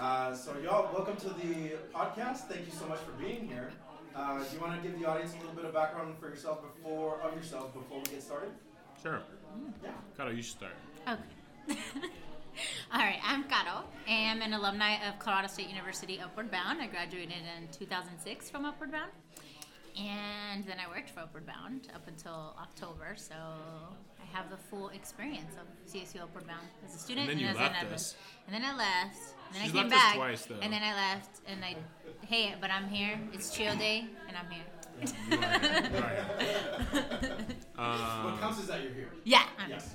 Speaker 2: Uh, so, y'all, welcome to the podcast. Thank you so much for being here. Uh, do you want to give the audience a little bit of background for yourself before of yourself before we get started?
Speaker 10: Sure.
Speaker 2: Yeah.
Speaker 10: Caro, you should start.
Speaker 11: Okay. All right, I'm Caro. I am an alumni of Colorado State University Upward Bound. I graduated in 2006 from Upward Bound. And then I worked for Upward Bound up until October, so I have the full experience of CSU Upward Bound as a student.
Speaker 10: then you
Speaker 11: as
Speaker 10: left
Speaker 11: an
Speaker 10: us.
Speaker 11: And then I left. And then
Speaker 10: She's
Speaker 11: I came
Speaker 10: left us
Speaker 11: back.
Speaker 10: twice, though.
Speaker 11: And then I left, and I, hey, but I'm here. It's chill Day, and I'm here.
Speaker 10: You are, right.
Speaker 2: what
Speaker 10: Um,
Speaker 2: counts is that you're here.
Speaker 11: Yeah. I'm
Speaker 2: Yes.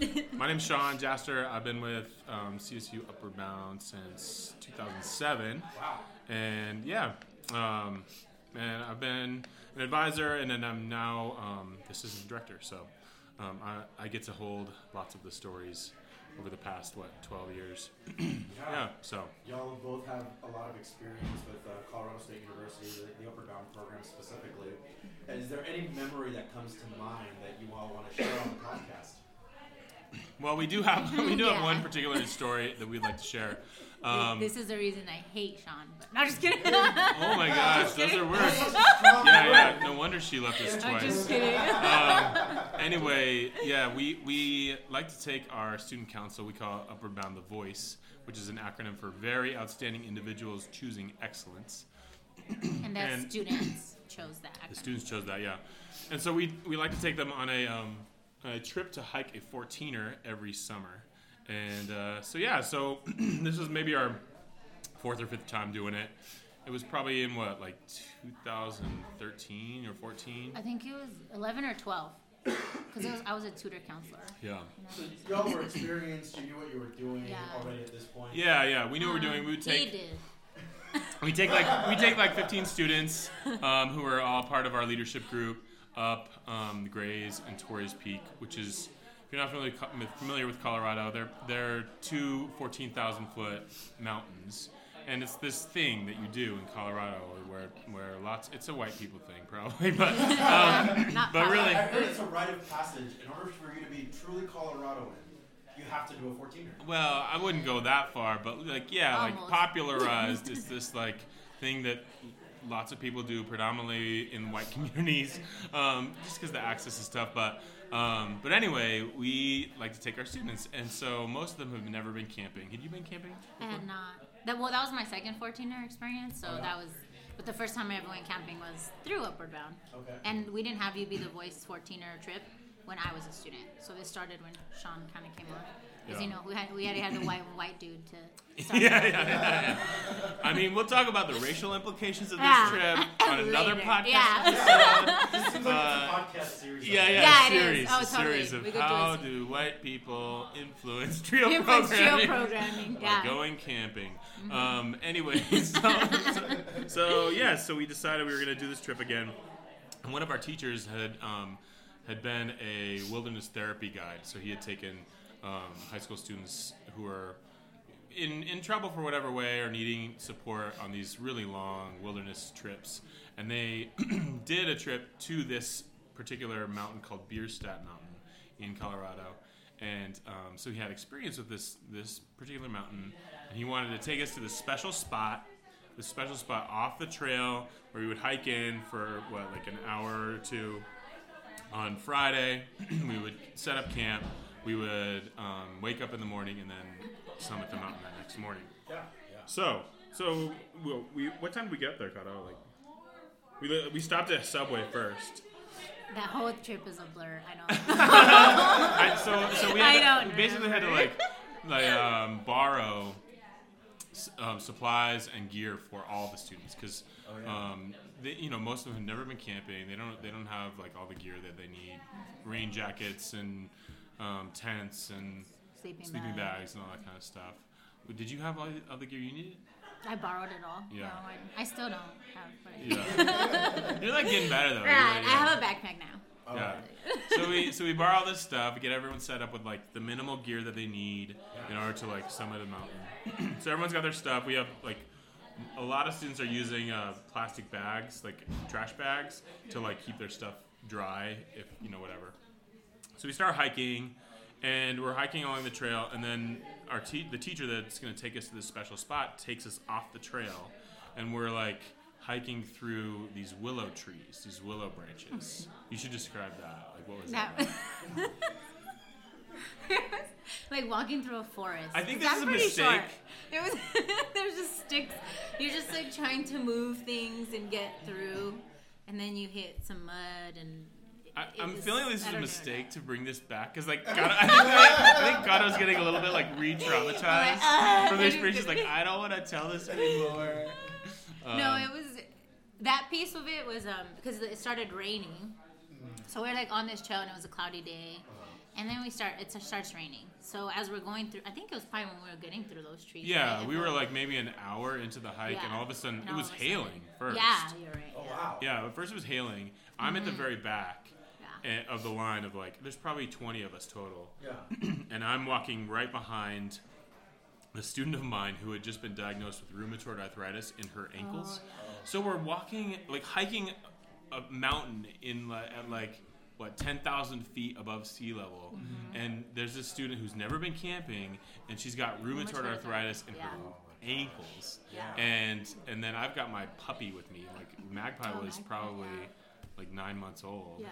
Speaker 10: my name's Sean Jaster. I've been with um, CSU Upward Bound since 2007.
Speaker 2: Wow.
Speaker 10: And yeah, um, and I've been an advisor, and then I'm now um, the assistant director. So um, I, I get to hold lots of the stories over the past what 12 years. yeah. So
Speaker 2: Y'all both have a lot of experience with uh, Colorado State University, the, the Upward Bound program specifically. Is there any memory that comes to mind that you all want to share on the podcast?
Speaker 10: Well, we do have we do have one particular story that we'd like to share. Um,
Speaker 11: this is the reason I hate Sean. But no, I'm just kidding.
Speaker 10: oh my gosh, those are words. Yeah, yeah. No wonder she left us twice.
Speaker 11: I'm just kidding.
Speaker 10: um, anyway, yeah, we, we like to take our student council, we call it Upward Bound the Voice, which is an acronym for Very Outstanding Individuals Choosing Excellence.
Speaker 11: and the students chose that.
Speaker 10: The students chose that, yeah. And so we, we like to take them on a, um, a trip to hike a 14er every summer. And uh, so, yeah, so this was maybe our fourth or fifth time doing it. It was probably in what, like 2013 or 14?
Speaker 11: I think it was 11 or 12. Because I was a tutor counselor.
Speaker 10: Yeah.
Speaker 2: So y'all were experienced, you knew what you were doing
Speaker 11: Yeah.
Speaker 2: already at this point.
Speaker 10: Yeah, yeah, we knew what we were doing. We would
Speaker 11: He
Speaker 10: take
Speaker 11: did.
Speaker 10: we take like we take like 15 students um, who are all part of our leadership group up um, the Grays and Torreys Peak, which is if you're not familiar familiar with Colorado, they're they're two 14,000 foot mountains, and it's this thing that you do in Colorado where where lots it's a white people thing probably, but um, but really
Speaker 2: I heard it's a rite of passage. In order for you to be truly Coloradoan, you have to do a 14er.
Speaker 10: Well, I wouldn't go that far, but like yeah, like popularized is this like thing that lots of people do, predominantly in white communities, um, just because the access is tough. But um, but anyway, we like to take our students, and so most of them have never been camping. Had you been camping?
Speaker 11: I had not. That, well, that was my second 14er experience, so
Speaker 2: Oh, yeah.
Speaker 11: that was. But the first time I ever went camping was through Upward Bound.
Speaker 2: Okay.
Speaker 11: And we didn't have UB the Voice 14er trip when I was a student. So this started when Sean kind of came on. Because,
Speaker 10: Yeah.
Speaker 11: you know, we had, we had to have the white white dude to start.
Speaker 10: yeah, yeah, yeah, yeah. I mean, we'll talk about the racial implications of this trip on another podcast
Speaker 11: Yeah.
Speaker 2: This seems like
Speaker 10: Uh,
Speaker 2: a podcast series.
Speaker 10: Yeah, yeah,
Speaker 11: Yeah, it is.
Speaker 10: series,
Speaker 11: Oh,
Speaker 10: a
Speaker 11: totally.
Speaker 10: series of
Speaker 11: We could do
Speaker 10: how do white people influence trio
Speaker 11: Influence
Speaker 10: programming.
Speaker 11: trio programming,
Speaker 10: by
Speaker 11: yeah.
Speaker 10: going camping. Um, anyway, so, so, so yeah, so we decided we were going to do this trip again, and one of our teachers had um, had been a wilderness therapy guide, so he had taken um, high school students who are in, in trouble for whatever way or needing support on these really long wilderness trips. And they did a trip to this particular mountain called Bierstadt Mountain in Colorado. And um, so he had experience with this, this particular mountain. And he wanted to take us to this special spot, this special spot off the trail where we would hike in for, what, like an hour or two on Friday, we would set up camp. We would um, wake up in the morning and then summit the mountain that next morning.
Speaker 2: Yeah, yeah.
Speaker 10: So, so well, we what time did we get there, Kato? Like we we stopped at Subway first.
Speaker 11: That whole trip is a blur. I don't.
Speaker 10: I, so so we,
Speaker 11: I
Speaker 10: had to-
Speaker 11: don't
Speaker 10: we basically had to like like um, borrow um, supplies and gear for all the students because
Speaker 12: Oh, yeah.
Speaker 10: um, they, you know most of them have never been camping. They don't they don't have like all the gear that they need, rain jackets and um, tents and
Speaker 11: Sleeping
Speaker 10: bags.
Speaker 11: bags.
Speaker 10: and all that kind of stuff. Did you have all the, all gear you needed?
Speaker 11: I borrowed it all.
Speaker 10: Yeah.
Speaker 11: No, I, I still don't have. But
Speaker 10: Yeah. You're like getting better though. You're
Speaker 11: Right,
Speaker 10: like-
Speaker 11: I have a backpack now.
Speaker 10: Yeah. so we so we borrow all this stuff, We get everyone set up with like the minimal gear that they need in order to like summit a mountain. so everyone's got their stuff. We have like a lot of students are using uh, plastic bags, like trash bags, to like keep their stuff dry, if you know whatever. So we start hiking, and we're hiking along the trail, and then our te- the teacher that's going to take us to this special spot takes us off the trail, and we're like hiking through these willow trees, these willow branches. You should describe that. Like what was that?
Speaker 11: That- like walking through a forest.
Speaker 10: I think this is a
Speaker 11: pretty
Speaker 10: mistake.
Speaker 11: Short. It was there's just sticks. You're just like trying to move things and get through, and then you hit some mud and.
Speaker 10: I,
Speaker 11: it
Speaker 10: I'm
Speaker 11: was-
Speaker 10: feeling like this is a
Speaker 11: don't know.
Speaker 10: mistake to bring this back because like Gato, I think I think Gato's getting a little bit like re-traumatized
Speaker 11: "Ah,
Speaker 10: from this
Speaker 11: I
Speaker 10: experience. She's like, I don't want to tell this anymore.
Speaker 11: no,
Speaker 10: Um,
Speaker 11: it was that piece of it was um because it started raining, so we're like on this trail and it was a cloudy day, and then we start it starts raining. So as we're going through, I think it was probably when we were getting through those trees.
Speaker 10: Yeah,
Speaker 11: right?
Speaker 10: we were like maybe an hour into the hike, and all of a sudden it was
Speaker 11: of a sudden-
Speaker 10: hailing first.
Speaker 11: Yeah, you're right.
Speaker 12: Oh
Speaker 11: yeah.
Speaker 12: wow.
Speaker 10: Yeah, at first it was hailing. I'm at the
Speaker 11: Mhm.
Speaker 10: very back
Speaker 11: Yeah.
Speaker 10: eh, of the line of like, there's probably 20 of us total.
Speaker 12: Yeah.
Speaker 10: and I'm walking right behind a student of mine who had just been diagnosed with rheumatoid arthritis in her ankles. So we're walking, like hiking a mountain in li- at like what 10,000 feet above sea level, and there's this student who's never been camping, and she's got rheumatoid
Speaker 11: Rheumatoid
Speaker 10: arthritis in
Speaker 11: yeah.
Speaker 10: her ankles,
Speaker 11: Yeah.
Speaker 10: and and then I've got my puppy with me. Like Magpie
Speaker 11: Oh,
Speaker 10: was
Speaker 11: Magpie,
Speaker 10: probably
Speaker 11: yeah.
Speaker 10: like nine months old
Speaker 11: Yeah.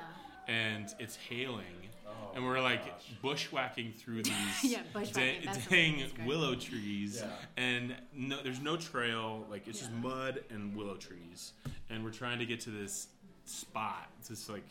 Speaker 10: And it's hailing,
Speaker 12: Oh,
Speaker 10: and we're like
Speaker 12: gosh.
Speaker 10: bushwhacking through these
Speaker 11: Yeah, bushwhacking,
Speaker 10: da-
Speaker 11: that's the
Speaker 10: dang
Speaker 11: to describe it.
Speaker 10: willow trees,
Speaker 12: Yeah.
Speaker 10: and no, there's no trail. Like it's just mud and willow trees, and we're trying to get to this spot. It's this like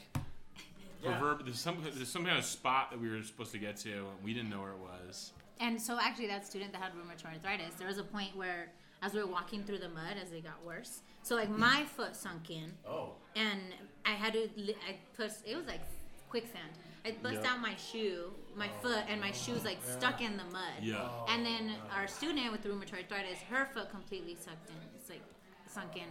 Speaker 12: Yeah.
Speaker 10: proverb. There's some there's some kind of spot that we were supposed to get to, and we didn't know where it was.
Speaker 11: And so actually, that student that had rheumatoid arthritis, there was a point where, as we were walking through the mud, as it got worse, so like my foot sunk in,
Speaker 12: Oh.
Speaker 11: and I had to, li- I put, it was like quicksand. I bust
Speaker 10: Yeah.
Speaker 11: out my shoe, my foot, and my shoe's like stuck in the mud.
Speaker 10: Yeah.
Speaker 11: And then our student with rheumatoid arthritis, her foot completely sucked in. It's like sunk in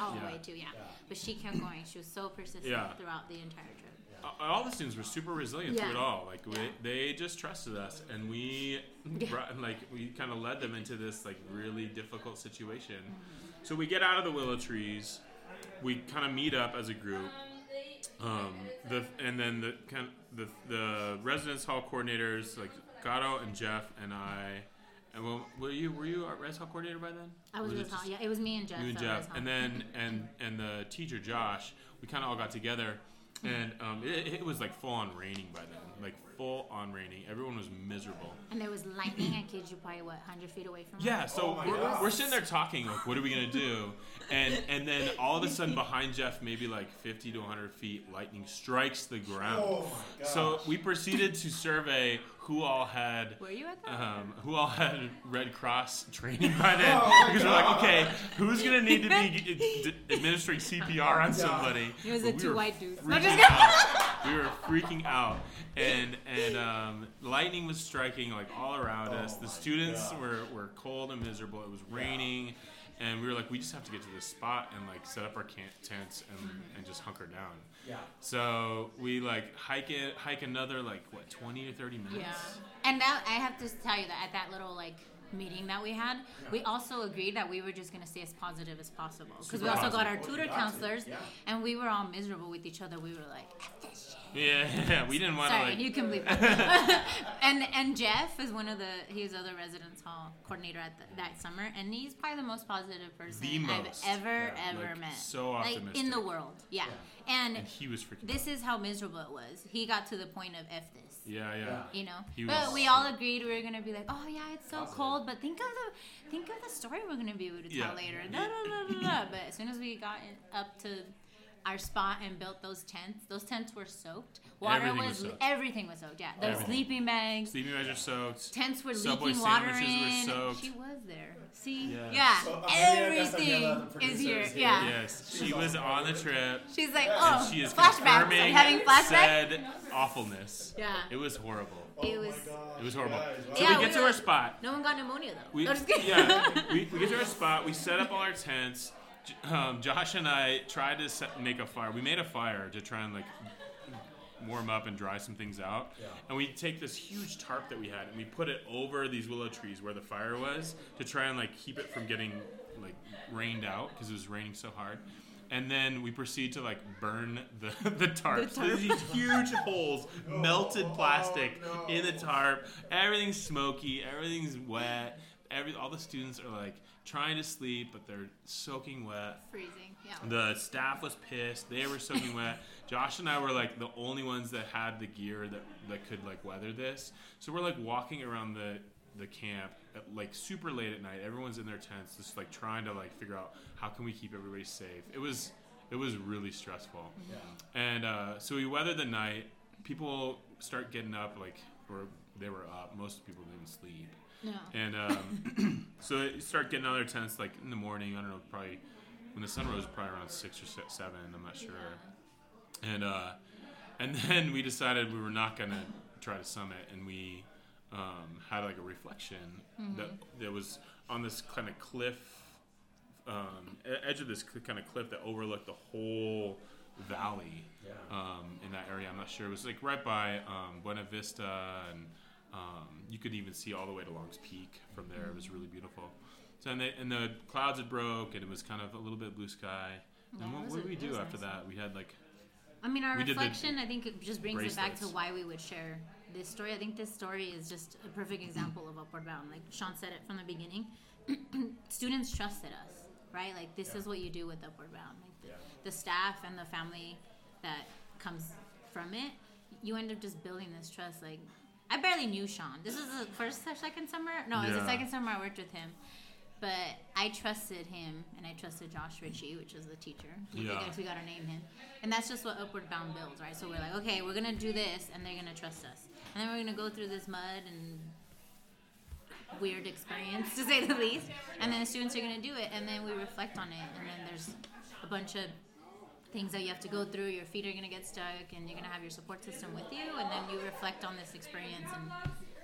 Speaker 11: all
Speaker 10: Yeah.
Speaker 11: the way too, yeah. But she kept going. She was so persistent
Speaker 10: Yeah.
Speaker 11: throughout the entire trip.
Speaker 10: Uh, All the students were super resilient through it all. Like we, they just trusted us, and we brought, like we kind of led them into this like really difficult situation.
Speaker 11: Mm-hmm.
Speaker 10: So we get out of the willow trees. We kind of meet up as a group. Um, the and then the kind the the residence hall coordinators like Gato and Jeff and I. And well, were you were you our res hall coordinator by then?
Speaker 11: I was
Speaker 10: it
Speaker 11: with
Speaker 10: just-
Speaker 11: yeah, it was me and Jeff.
Speaker 10: you and
Speaker 11: that
Speaker 10: Jeff, and then and and the teacher Josh, we kind of all got together, and um, it, it was like full on raining by then, like full on raining. Everyone was miserable.
Speaker 11: And there was lightning. I kid you, probably what, hundred feet away from us.
Speaker 10: Yeah, so
Speaker 12: Oh my
Speaker 10: we're,
Speaker 12: God.
Speaker 10: we're sitting there talking like, what are we gonna do? And and then all of a sudden behind Jeff, maybe like 50 to 100 feet, lightning strikes the ground.
Speaker 12: Oh my
Speaker 10: So we proceeded to survey who all had
Speaker 11: Were you at that?
Speaker 10: um, who all had Red Cross training by then.
Speaker 12: Oh,
Speaker 10: because we're like, okay, who's gonna need to be d- administering CPR on somebody?
Speaker 11: It was
Speaker 10: But
Speaker 11: the
Speaker 10: we
Speaker 11: two
Speaker 10: were
Speaker 11: white dudes.
Speaker 10: Freaking out. We were freaking out, and and um, lightning was striking like all around us. The students
Speaker 12: God.
Speaker 10: were, were cold and miserable. It was raining. And we were like, we just have to get to this spot and like set up our camp tents and, mm-hmm. and just hunker down.
Speaker 12: Yeah.
Speaker 10: So we like hike it, hike another like what, twenty or thirty minutes.
Speaker 11: Yeah. And that I have to tell you that at that little like meeting that we had, we also agreed that we were just going to stay as positive as possible because we also got our tutor counselors,
Speaker 12: yeah.
Speaker 11: and we were all miserable with each other. We were like, "F this shit."
Speaker 10: Yeah, we didn't want to
Speaker 11: Sorry,
Speaker 10: like.
Speaker 11: you can believe that. and and Jeff is one of the he's other residence hall coordinator at the, that summer, and he's probably the most positive person
Speaker 10: The
Speaker 11: I've ever
Speaker 12: Yeah.
Speaker 11: ever
Speaker 10: Like,
Speaker 11: met.
Speaker 10: so
Speaker 11: like in the world. Yeah. And,
Speaker 10: And he was freaking
Speaker 11: This is how miserable it was. He got to the point of F this.
Speaker 10: Yeah, yeah.
Speaker 11: You know,
Speaker 10: He
Speaker 11: but
Speaker 10: was-
Speaker 11: we all agreed we were gonna be like, oh yeah, it's so cold. But think of the think of the story we're gonna be able to tell
Speaker 10: Yeah.
Speaker 11: later. Da, da, da, da, da. But as soon as we got in, up to our spot and built those tents, those tents were soaked. Water
Speaker 10: Everything was
Speaker 11: was
Speaker 10: soaked.
Speaker 11: everything was soaked. Yeah, the
Speaker 10: Everything.
Speaker 11: sleeping bags,
Speaker 10: Sleeping bags are soaked.
Speaker 11: tents were
Speaker 10: Subway
Speaker 11: leaking water in.
Speaker 10: were soaked.
Speaker 11: She was there. See,
Speaker 10: Yeah.
Speaker 11: yeah,
Speaker 10: So,
Speaker 12: Amelia
Speaker 11: everything is
Speaker 12: producer,
Speaker 11: here.
Speaker 12: is here.
Speaker 11: Yeah.
Speaker 10: Yes, she was on the trip.
Speaker 11: She's like, oh,
Speaker 10: she is
Speaker 11: flashbacks. I'm
Speaker 10: confirming
Speaker 11: having flashbacks.
Speaker 10: said awfulness.
Speaker 11: Yeah.
Speaker 10: It was horrible.
Speaker 11: It was.
Speaker 10: It was horrible.
Speaker 12: Guys,
Speaker 10: So
Speaker 11: Yeah,
Speaker 10: we get
Speaker 11: we
Speaker 10: to
Speaker 11: were-
Speaker 10: our spot.
Speaker 11: No one got pneumonia though.
Speaker 10: We,
Speaker 11: No, just kidding.
Speaker 10: yeah, we, we get to our spot. We set up all our tents. J- Um, Josh and I tried to set, make a fire. We made a fire to try and like warm up and dry some things out.
Speaker 12: Yeah.
Speaker 10: And we take this huge tarp that we had and we put it over these willow trees where the fire was to try and like keep it from getting like rained out because it was raining so hard. And then we proceed to like burn the, the tarp. So there's these huge holes, melted plastic oh, in the tarp. Everything's smoky. Everything's wet. Every all the students are like trying to sleep, but they're soaking wet.
Speaker 11: Freezing. Yeah.
Speaker 10: The staff was pissed. They were soaking wet. Josh and I were like the only ones that had the gear that, that could like weather this. So we're like walking around the the camp at like super late at night. Everyone's in their tents, just like trying to like figure out how can we keep everybody safe. It was it was really stressful. Yeah. And uh, so we weathered the night. People start getting up like or they were up. Most people didn't sleep.
Speaker 11: No.
Speaker 10: And um, so they start getting out of their tents like in the morning. I don't know, probably when the sun rose, probably around six or se- seven. I'm not sure. And uh, and then we decided we were not gonna try to summit, and we um, had like a reflection that that was on this kind of cliff, um, edge of this kind of cliff that overlooked the whole valley
Speaker 12: Yeah.
Speaker 10: um, in that area. I'm not sure. It was like right by um, Buena Vista, and um, you could even see all the way to Long's Peak from there. It was really beautiful. So and, they, and the clouds had broke, and it was kind of a little bit blue sky.
Speaker 11: Yeah,
Speaker 10: and what, what did we do after
Speaker 11: nice.
Speaker 10: that? We had like
Speaker 11: I mean, our
Speaker 10: We did the
Speaker 11: reflection, I think, it just brings it back to why we would share this story. I think this story is just a perfect example of Upward Bound. Like Sean said it from the beginning. Students trusted us, right? Like, this is what you do with Upward Bound. Like, the,
Speaker 12: Yeah.
Speaker 11: the staff and the family that comes from it, you end up just building this trust. Like, I barely knew Sean. This is the first or second summer? No, it was the second summer I worked with him. But I trusted him, and I trusted Josh Ritchie, which is the teacher. I guess we gotta name him. And that's just what Upward Bound builds, right? So we're like, okay, we're gonna do this, and they're gonna trust us. And then we're gonna go through this mud and weird experience, to say the least. And then the students are gonna do it, and then we reflect on it. And then there's a bunch of things that you have to go through. Your feet are gonna get stuck, and you're gonna have your support system with you. And then you reflect on this experience and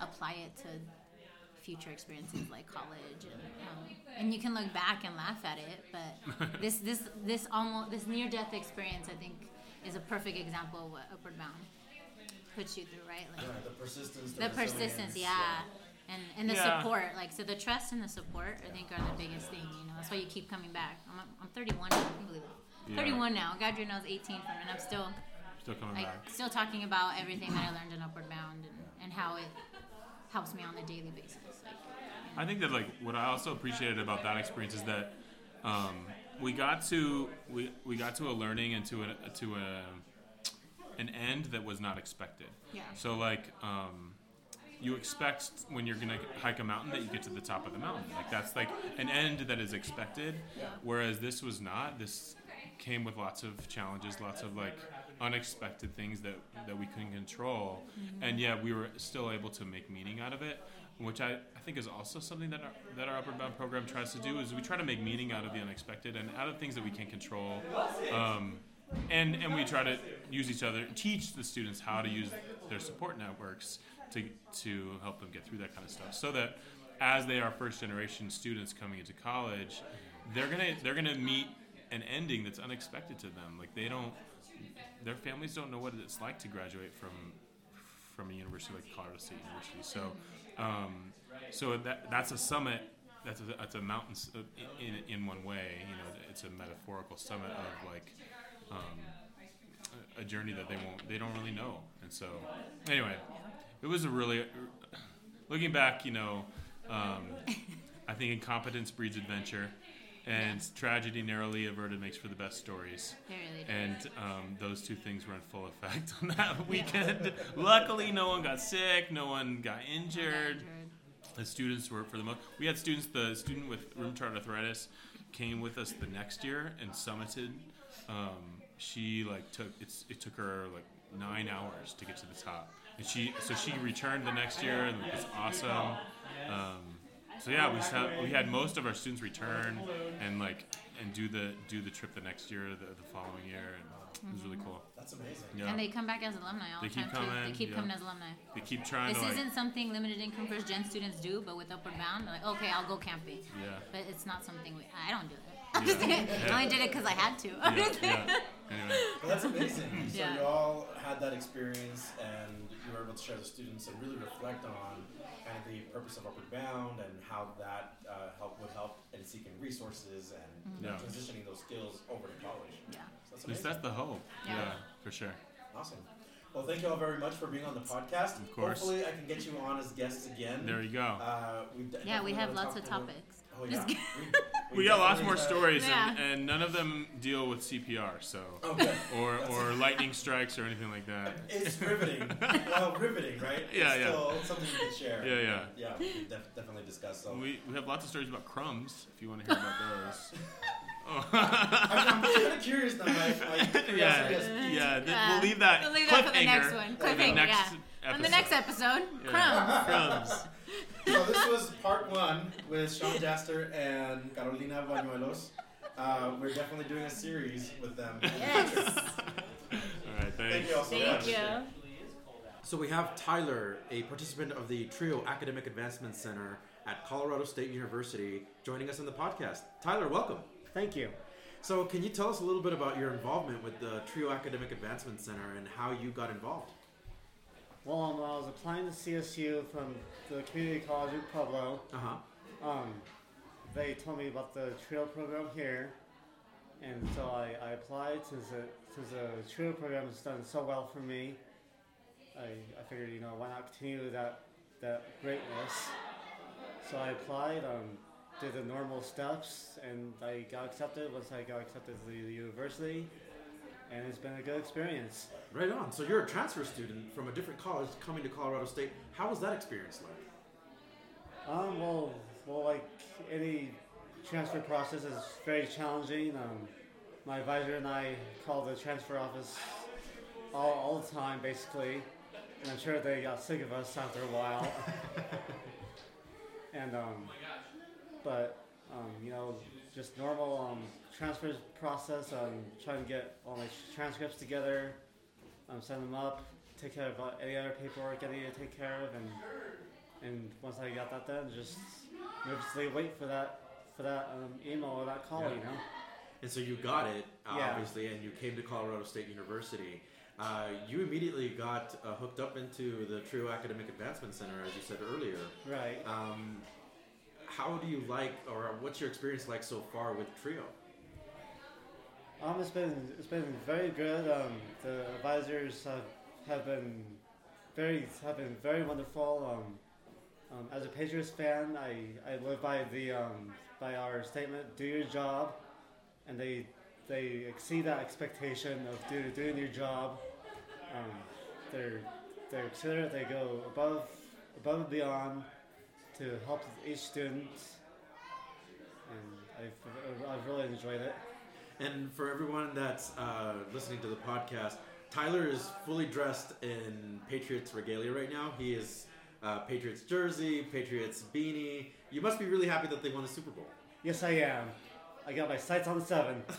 Speaker 11: apply it to future experiences like college and um, and you can look back and laugh at it but this this this almost this near death experience I think is a perfect example of what upward bound puts you through right like
Speaker 12: Yeah, the persistence.
Speaker 11: the persistence yeah and and the
Speaker 10: Yeah.
Speaker 11: support like so the trust and the support I think are the biggest thing you know that's why you keep coming back I'm, I'm 31 now I can't believe it
Speaker 10: Yeah.
Speaker 11: 31 now graduated when I was 18 from and I'm still
Speaker 10: still coming
Speaker 11: like
Speaker 10: back.
Speaker 11: still talking about everything that I learned in Upward Bound and, and how it helps me on a daily basis.
Speaker 10: I think that like what I also appreciated about that experience is that um, we got to we, we got to a learning and to a to a an end that was not expected.
Speaker 11: Yeah.
Speaker 10: So like um, you expect when you're gonna hike a mountain that you get to the top of the mountain. Like that's like an end that is expected. Yeah. Whereas this was not. This came with lots of challenges, lots of like unexpected things that that we couldn't control, and yet we were still able to make meaning out of it. Which I think is also something that our, that our Upward Bound program tries to do is we try to make meaning out of the unexpected and out of things that we can't control, um, and and we try to use each other, teach the students how to use their support networks to to help them get through that kind of stuff, so that as they are first generation students coming into college, they're gonna they're gonna meet an ending that's unexpected to them. Like they don't, their families don't know what it's like to graduate from from a university like Colorado State University. So, um, so that that's a summit. That's a, that's a mountain uh, in, in one way. You know, it's a metaphorical summit of like um, a- journey that they won't they don't really know. And so, anyway, it was a really looking back. You know, um, I think incompetence breeds adventure. And tragedy narrowly averted makes for the best stories.
Speaker 11: Really.
Speaker 10: And um, those two things were in full effect on that weekend. Luckily, no one got sick, no one got injured. The students were, for the most, we had students. The student with rheumatoid arthritis came with us the next year and summited. Um, she like took it's it took her like nine hours to get to the top, and she so she returned the next year and it was awesome. Um, so yeah, we had we had most of our students return and like and do the do the trip the next year, the, the following year, and it was really mm-hmm. cool.
Speaker 12: That's amazing.
Speaker 10: Yeah.
Speaker 11: And they come back as alumni all
Speaker 10: They
Speaker 11: the
Speaker 10: keep
Speaker 11: time too. They keep
Speaker 10: yeah.
Speaker 11: coming as alumni.
Speaker 10: They keep trying
Speaker 11: This
Speaker 10: to, like-
Speaker 11: isn't something limited income first gen students do, but with Upward Bound, they're like, okay, I'll go camping.
Speaker 10: Yeah.
Speaker 11: But it's not something we. I don't do it.
Speaker 10: Yeah.
Speaker 11: I'm just kidding.
Speaker 10: Yeah.
Speaker 11: I only did it because I had to.
Speaker 10: Yeah, yeah. Anyway.
Speaker 12: Well, that's amazing. So
Speaker 11: Yeah.
Speaker 12: you all had that experience, and you were able to share with the students and really reflect on kind of the purpose of Upward Bound and how that uh, help would help in seeking resources and you know,
Speaker 10: Yeah.
Speaker 12: transitioning those skills over to college.
Speaker 11: Yeah.
Speaker 12: So that's
Speaker 10: At that's the hope.
Speaker 11: Yeah.
Speaker 10: Yeah, for sure.
Speaker 12: Awesome. Well, thank you all very much for being on the podcast.
Speaker 10: Of course.
Speaker 12: Hopefully, I can get you on as guests again.
Speaker 10: There you go.
Speaker 12: Uh, we d-
Speaker 11: Yeah, we have lots of
Speaker 12: to-
Speaker 11: topics.
Speaker 12: Oh yeah.
Speaker 11: Just
Speaker 12: we,
Speaker 10: We got lots more stories,
Speaker 11: Yeah.
Speaker 10: and, and none of them deal with CPR, so
Speaker 12: Okay.
Speaker 10: or
Speaker 12: That's-
Speaker 10: or lightning strikes or anything like that.
Speaker 12: It's riveting. well, riveting, right?
Speaker 10: Yeah,
Speaker 12: it's
Speaker 10: yeah.
Speaker 12: Still something you can share.
Speaker 10: Yeah, yeah.
Speaker 12: Yeah, we def- definitely discuss. So.
Speaker 10: We, we have lots of stories about crumbs if you want to hear about those.
Speaker 12: I'm, I'm kind of curious now. My, my curiosity
Speaker 10: yeah,
Speaker 12: has
Speaker 10: yeah. th-
Speaker 11: Uh,
Speaker 10: we'll leave that
Speaker 11: we'll leave that for the next one.
Speaker 10: for the
Speaker 11: Cliffhanger,
Speaker 10: next
Speaker 11: yeah. On the next episode,
Speaker 10: Yeah.
Speaker 11: crumbs.
Speaker 10: Crumbs.
Speaker 12: So this was part one with Sean Jaster and Carolina Bañuelos. Uh, we're definitely doing a series with them.
Speaker 11: Yes.
Speaker 10: All right,
Speaker 12: Thank you all so
Speaker 11: Thank
Speaker 12: much.
Speaker 11: you.
Speaker 2: So we have Tyler, a participant of the TRIO Academic Advancement Center at Colorado State University, joining us on the podcast. Tyler, welcome.
Speaker 13: Thank you.
Speaker 2: So can you tell us a little bit about your involvement with the TRIO Academic Advancement Center and how you got involved?
Speaker 13: Well, um, when I was applying to CSU from the community college in Pueblo,
Speaker 2: Uh-huh.
Speaker 13: um, they told me about the TRIO program here, and so I, I applied since the, since the TRIO program has done so well for me. I, I figured, you know, why not continue that, that greatness? So I applied, um, did the normal steps, and I got accepted once I got accepted to the university, and it's been a good experience.
Speaker 2: Right on. So you're a transfer student from a different college coming to Colorado State. How was that experience like?
Speaker 13: Um, well, well, like any transfer process is very challenging. Um, my advisor and I call the transfer office all, all the time, basically, and I'm sure they got sick of us after a while. and um, but um, you know, just normal um, transfer process. Um, trying to get all my transcripts together, um, send them up, take care of uh, any other paperwork I need to take care of, and and once I got that done, just nervously wait for that for that um, email or that call,
Speaker 2: Yeah.
Speaker 13: you know.
Speaker 2: And so you got it, uh,
Speaker 13: Yeah.
Speaker 2: obviously, and you came to Colorado State University. Uh, you immediately got uh, hooked up into the TRIO Academic Advancement Center, as you said earlier.
Speaker 13: Right.
Speaker 2: Um, how do you like, or what's your experience like so far with TRIO?
Speaker 13: Um, it's been it's been very good. Um, the advisors have, have been very have been very wonderful. Um, um, as a Patriots fan, I, I live by the um, by our statement: "Do your job," and they they exceed that expectation of do, doing your job. Um, they're they're considerate. They go above above and beyond to help each student, and I've I've really enjoyed it.
Speaker 2: And for everyone that's uh, listening to the podcast, Tyler is fully dressed in Patriots regalia right now. He is uh, Patriots jersey, Patriots beanie. You must be really happy that they won the Super Bowl.
Speaker 13: Yes, I am. I got my sights on the seven.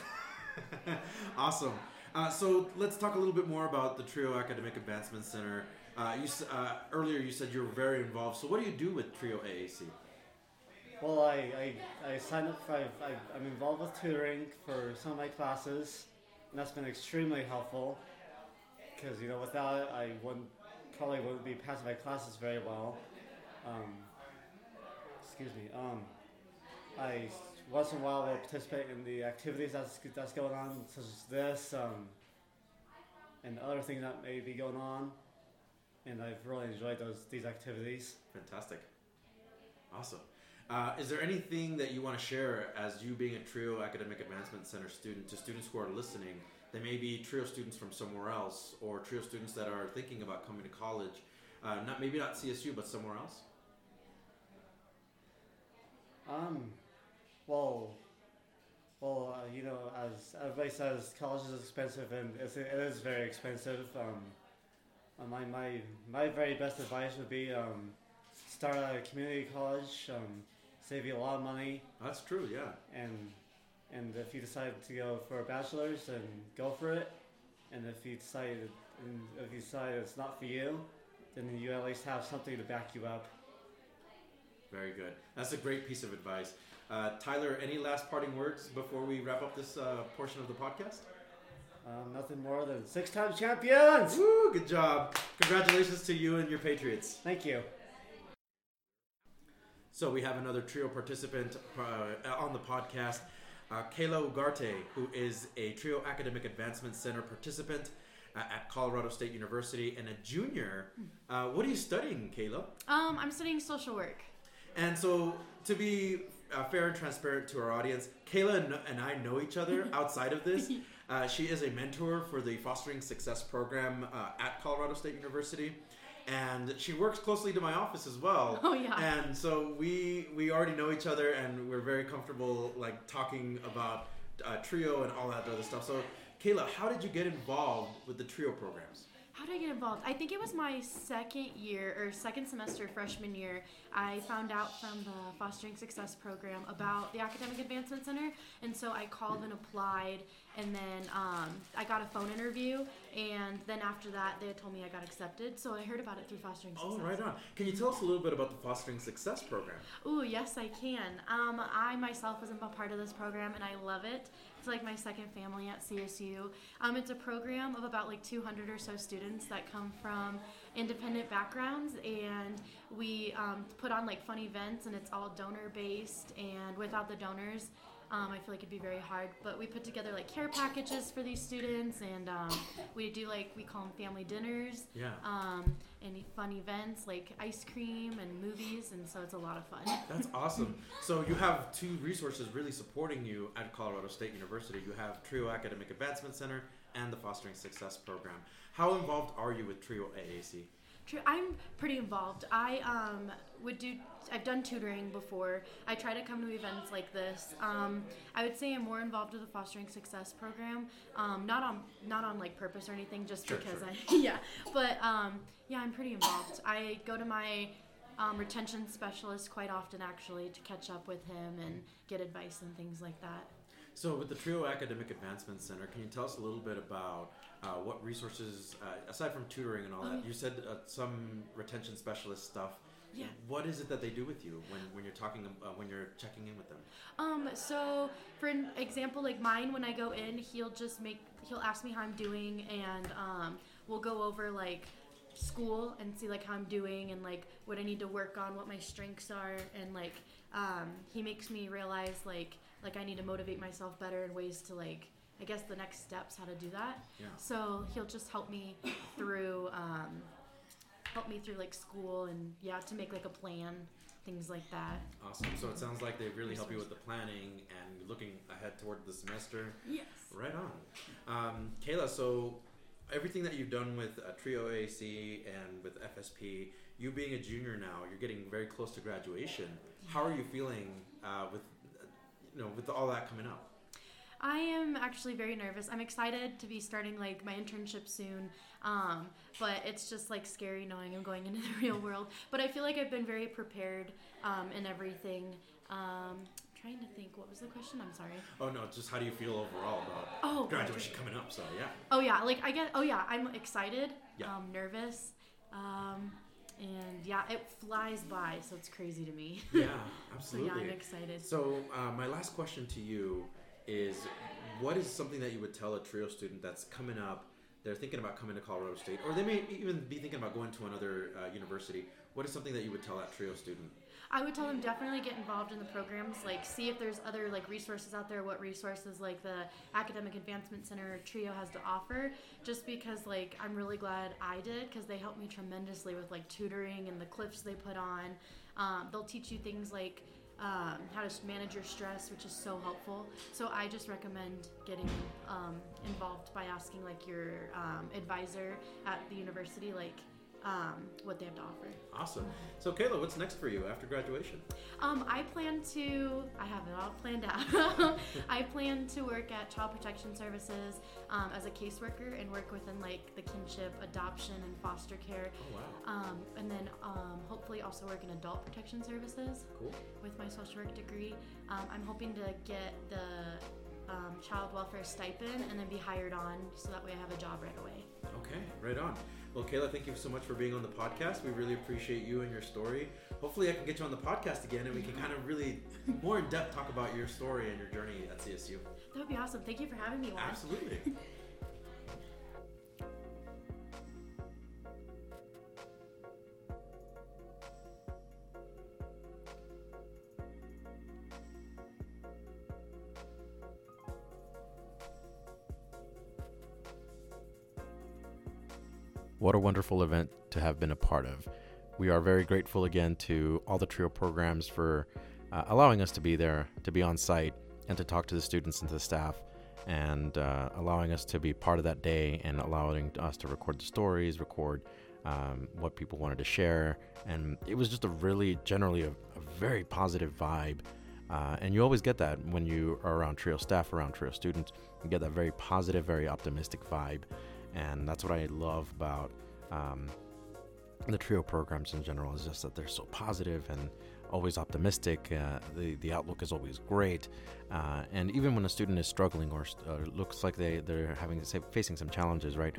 Speaker 2: awesome. Uh, so let's talk a little bit more about the Trio Academic Advancement Center. Uh, you uh, earlier you said you were very involved. So what do you do with Trio AAC?
Speaker 13: Well, I, I, I signed up for, I, I'm involved with tutoring for some of my classes, and that's been extremely helpful. Because, you know, without it, I wouldn't, probably wouldn't be passing my classes very well. Um, excuse me. Um, I once in a while will participate in the activities that's, that's going on, such as this, um, and other things that may be going on. And I've really enjoyed those these activities.
Speaker 2: Fantastic. Awesome. Uh, is there anything that you want to share as you being a TRIO Academic Advancement Center student to students who are listening? They may be TRIO students from somewhere else or TRIO students that are thinking about coming to college, uh, not maybe not CSU but somewhere else.
Speaker 13: Um, well, well, uh, you know, as everybody says, college is expensive, and it's, it is very expensive. Um, my my my very best advice would be um, start at a community college. Um, save you a lot of money.
Speaker 2: That's true, yeah.
Speaker 13: And and if you decide to go for a bachelor's, then go for it. And if you decide if you decide it's not for you, then you at least have something to back you up.
Speaker 2: Very good. That's a great piece of advice. Uh, Tyler, any last parting words before we wrap up this uh, portion of the podcast?
Speaker 13: Um, nothing more than six-time champions.
Speaker 2: Woo! Good job. Congratulations to you and your Patriots.
Speaker 13: Thank you.
Speaker 2: So we have another trio participant uh, on the podcast, uh, Kayla Ugarte, who is a Trio Academic Advancement Center participant uh, at Colorado State University and a junior. Uh, what are you studying, Kayla?
Speaker 14: Um, I'm studying social work.
Speaker 2: And so, to be uh, fair and transparent to our audience, Kayla and, and I know each other outside of this. Uh, she is a mentor for the Fostering Success program uh, at Colorado State University. And she works closely to my office as well.
Speaker 14: Oh, yeah.
Speaker 2: And so we we already know each other, and we're very comfortable like talking about uh, trio and all that other stuff. So, Kayla, how did you get involved with the trio programs?
Speaker 14: How did I get involved? I think it was my second year or second semester freshman year. I found out from the Fostering Success program about the Academic Advancement Center, and so I called and applied, and then um, I got a phone interview, and then after that they told me I got accepted. So I heard about it through Fostering Success.
Speaker 2: Oh, right on. Can you tell us a little bit about the Fostering Success program?
Speaker 14: Oh, yes, I can. Um, I myself was a part of this program, and I love it. It's like my second family at CSU. Um, it's a program of about like 200 or so students that come from independent backgrounds, and we um, put on like fun events, and it's all donor based. And without the donors, um, I feel like it'd be very hard. But we put together like care packages for these students, and um, we do like we call them family dinners.
Speaker 2: Yeah.
Speaker 14: Um, and fun events like ice cream and movies, and so it's a lot of fun.
Speaker 2: That's awesome. So you have two resources really supporting you at Colorado State University. You have Trio Academic Advancement Center and the Fostering Success Program. How involved are you with Trio AAC?
Speaker 14: True, I'm pretty involved. I um, would do. I've done tutoring before. I try to come to events like this. Um, I would say I'm more involved with the Fostering Success program. Um, not on not on like purpose or anything, just
Speaker 2: Sure,
Speaker 14: because
Speaker 2: sure.
Speaker 14: I yeah. But um, yeah, I'm pretty involved. I go to my um, retention specialist quite often actually to catch up with him and get advice and things like that.
Speaker 2: So with the Trio Academic Advancement Center, can you tell us a little bit about uh, what resources, uh, aside from tutoring and all that, you said uh, some retention specialist stuff.
Speaker 14: Yeah.
Speaker 2: What is it that they do with you when, when you're talking uh, when you're checking in with them?
Speaker 14: Um, so for an example, like mine, when I go in, he'll just make, he'll ask me how I'm doing and, um, we'll go over like school and see like how I'm doing and like what I need to work on, what my strengths are. And like, um, he makes me realize like, like I need to motivate myself better in ways to like, I guess the next steps, how to do that.
Speaker 2: Yeah.
Speaker 14: So he'll just help me through, um, help me through like school and yeah, to make like a plan, things like that.
Speaker 2: Awesome. So it sounds like they really help you with the planning and looking ahead toward the semester.
Speaker 14: Yes.
Speaker 2: Right on. Um, Kayla, so everything that you've done with uh, Trio ac and with FSP, you being a junior now, you're getting very close to graduation. How are you feeling uh, with, uh, you know, with all that coming up?
Speaker 14: I am actually very nervous. I'm excited to be starting like my internship soon, um, but it's just like scary knowing I'm going into the real world. But I feel like I've been very prepared um, in everything. Um, trying to think, what was the question? I'm sorry.
Speaker 2: Oh no, just how do you feel overall about
Speaker 14: Oh,
Speaker 2: graduation coming up? So yeah.
Speaker 14: Oh yeah, like I get. Oh yeah, I'm excited.
Speaker 2: Yeah.
Speaker 14: Um, nervous. Um, and yeah, it flies by, so it's crazy to me.
Speaker 2: Yeah, absolutely so
Speaker 14: yeah, I'm excited.
Speaker 2: So uh, my last question to you is, what is something that you would tell a trio student that's coming up? They're thinking about coming to Colorado State, or they may even be thinking about going to another uh, university. What is something that you would tell that trio student?
Speaker 14: I would tell them definitely get involved in the programs. Like, see if there's other like resources out there. What resources like the Academic Advancement Center Trio has to offer. Just because like I'm really glad I did because they helped me tremendously with like tutoring and the clips they put on. Um, they'll teach you things like um, how to manage your stress, which is so helpful. So I just recommend getting um, involved by asking like your um, advisor at the university, like um, what they have to offer.
Speaker 2: Awesome. So, Kayla, what's next for you after graduation?
Speaker 14: Um, I plan to, I have it all planned out. I plan to work at Child Protection Services um, as a caseworker and work within like the kinship, adoption, and foster care.
Speaker 2: Oh, wow.
Speaker 14: Um, and then um, hopefully also work in adult protection services
Speaker 2: Cool.
Speaker 14: with my social work degree. Um, I'm hoping to get the um, child welfare stipend and then be hired on so that way I have a job right away.
Speaker 2: Okay, right on. Well, Kayla, thank you so much for being on the podcast. We really appreciate you and your story. Hopefully, I can get you on the podcast again and we can kind of really more in depth talk about your story and your journey at CSU.
Speaker 14: That would be awesome. Thank you for having me, Juan.
Speaker 2: Absolutely. What a wonderful event to have been a part of. We are very grateful again to all the TRIO programs for uh, allowing us to be there, to be on site, and to talk to the students and to the staff, and uh, allowing us to be part of that day and allowing us to record the stories, record um, what people wanted to share. And it was just a really, generally, a, a very positive vibe. Uh, and you always get that when you are around TRIO staff, around TRIO students. You get that very positive, very optimistic vibe and that's what I love about um, the trio programs in general is just that they're so positive and always optimistic. Uh, the the outlook is always great, uh, and even when a student is struggling or uh, looks like they they're having say, facing some challenges, right?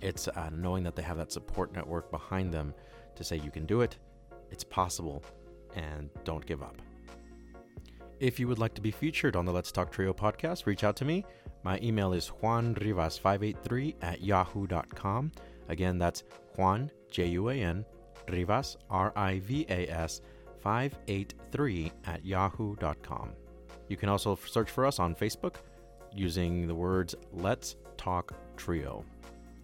Speaker 2: It's uh, knowing that they have that support network behind them to say you can do it, it's possible, and don't give up. If you would like to be featured on the Let's Talk Trio podcast, reach out to me. My email is juanrivas583 at yahoo.com. Again, that's Juan, J U A N, Rivas, R I V A S, 583 at yahoo.com. You can also search for us on Facebook using the words Let's Talk Trio.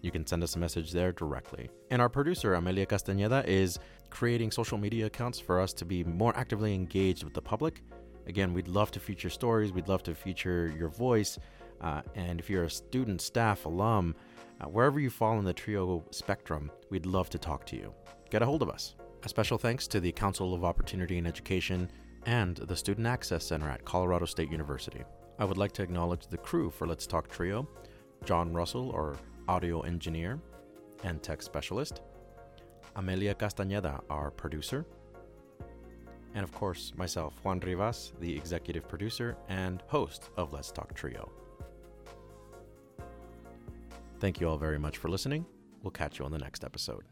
Speaker 2: You can send us a message there directly. And our producer, Amelia Castañeda, is creating social media accounts for us to be more actively engaged with the public. Again, we'd love to feature stories, we'd love to feature your voice. Uh, and if you're a student, staff, alum, uh, wherever you fall in the TRIO spectrum, we'd love to talk to you. Get a hold of us. A special thanks to the Council of Opportunity and Education and the Student Access Center at Colorado State University. I would like to acknowledge the crew for Let's Talk Trio John Russell, our audio engineer and tech specialist, Amelia Castañeda, our producer, and of course, myself, Juan Rivas, the executive producer and host of Let's Talk Trio. Thank you all very much for listening. We'll catch you on the next episode.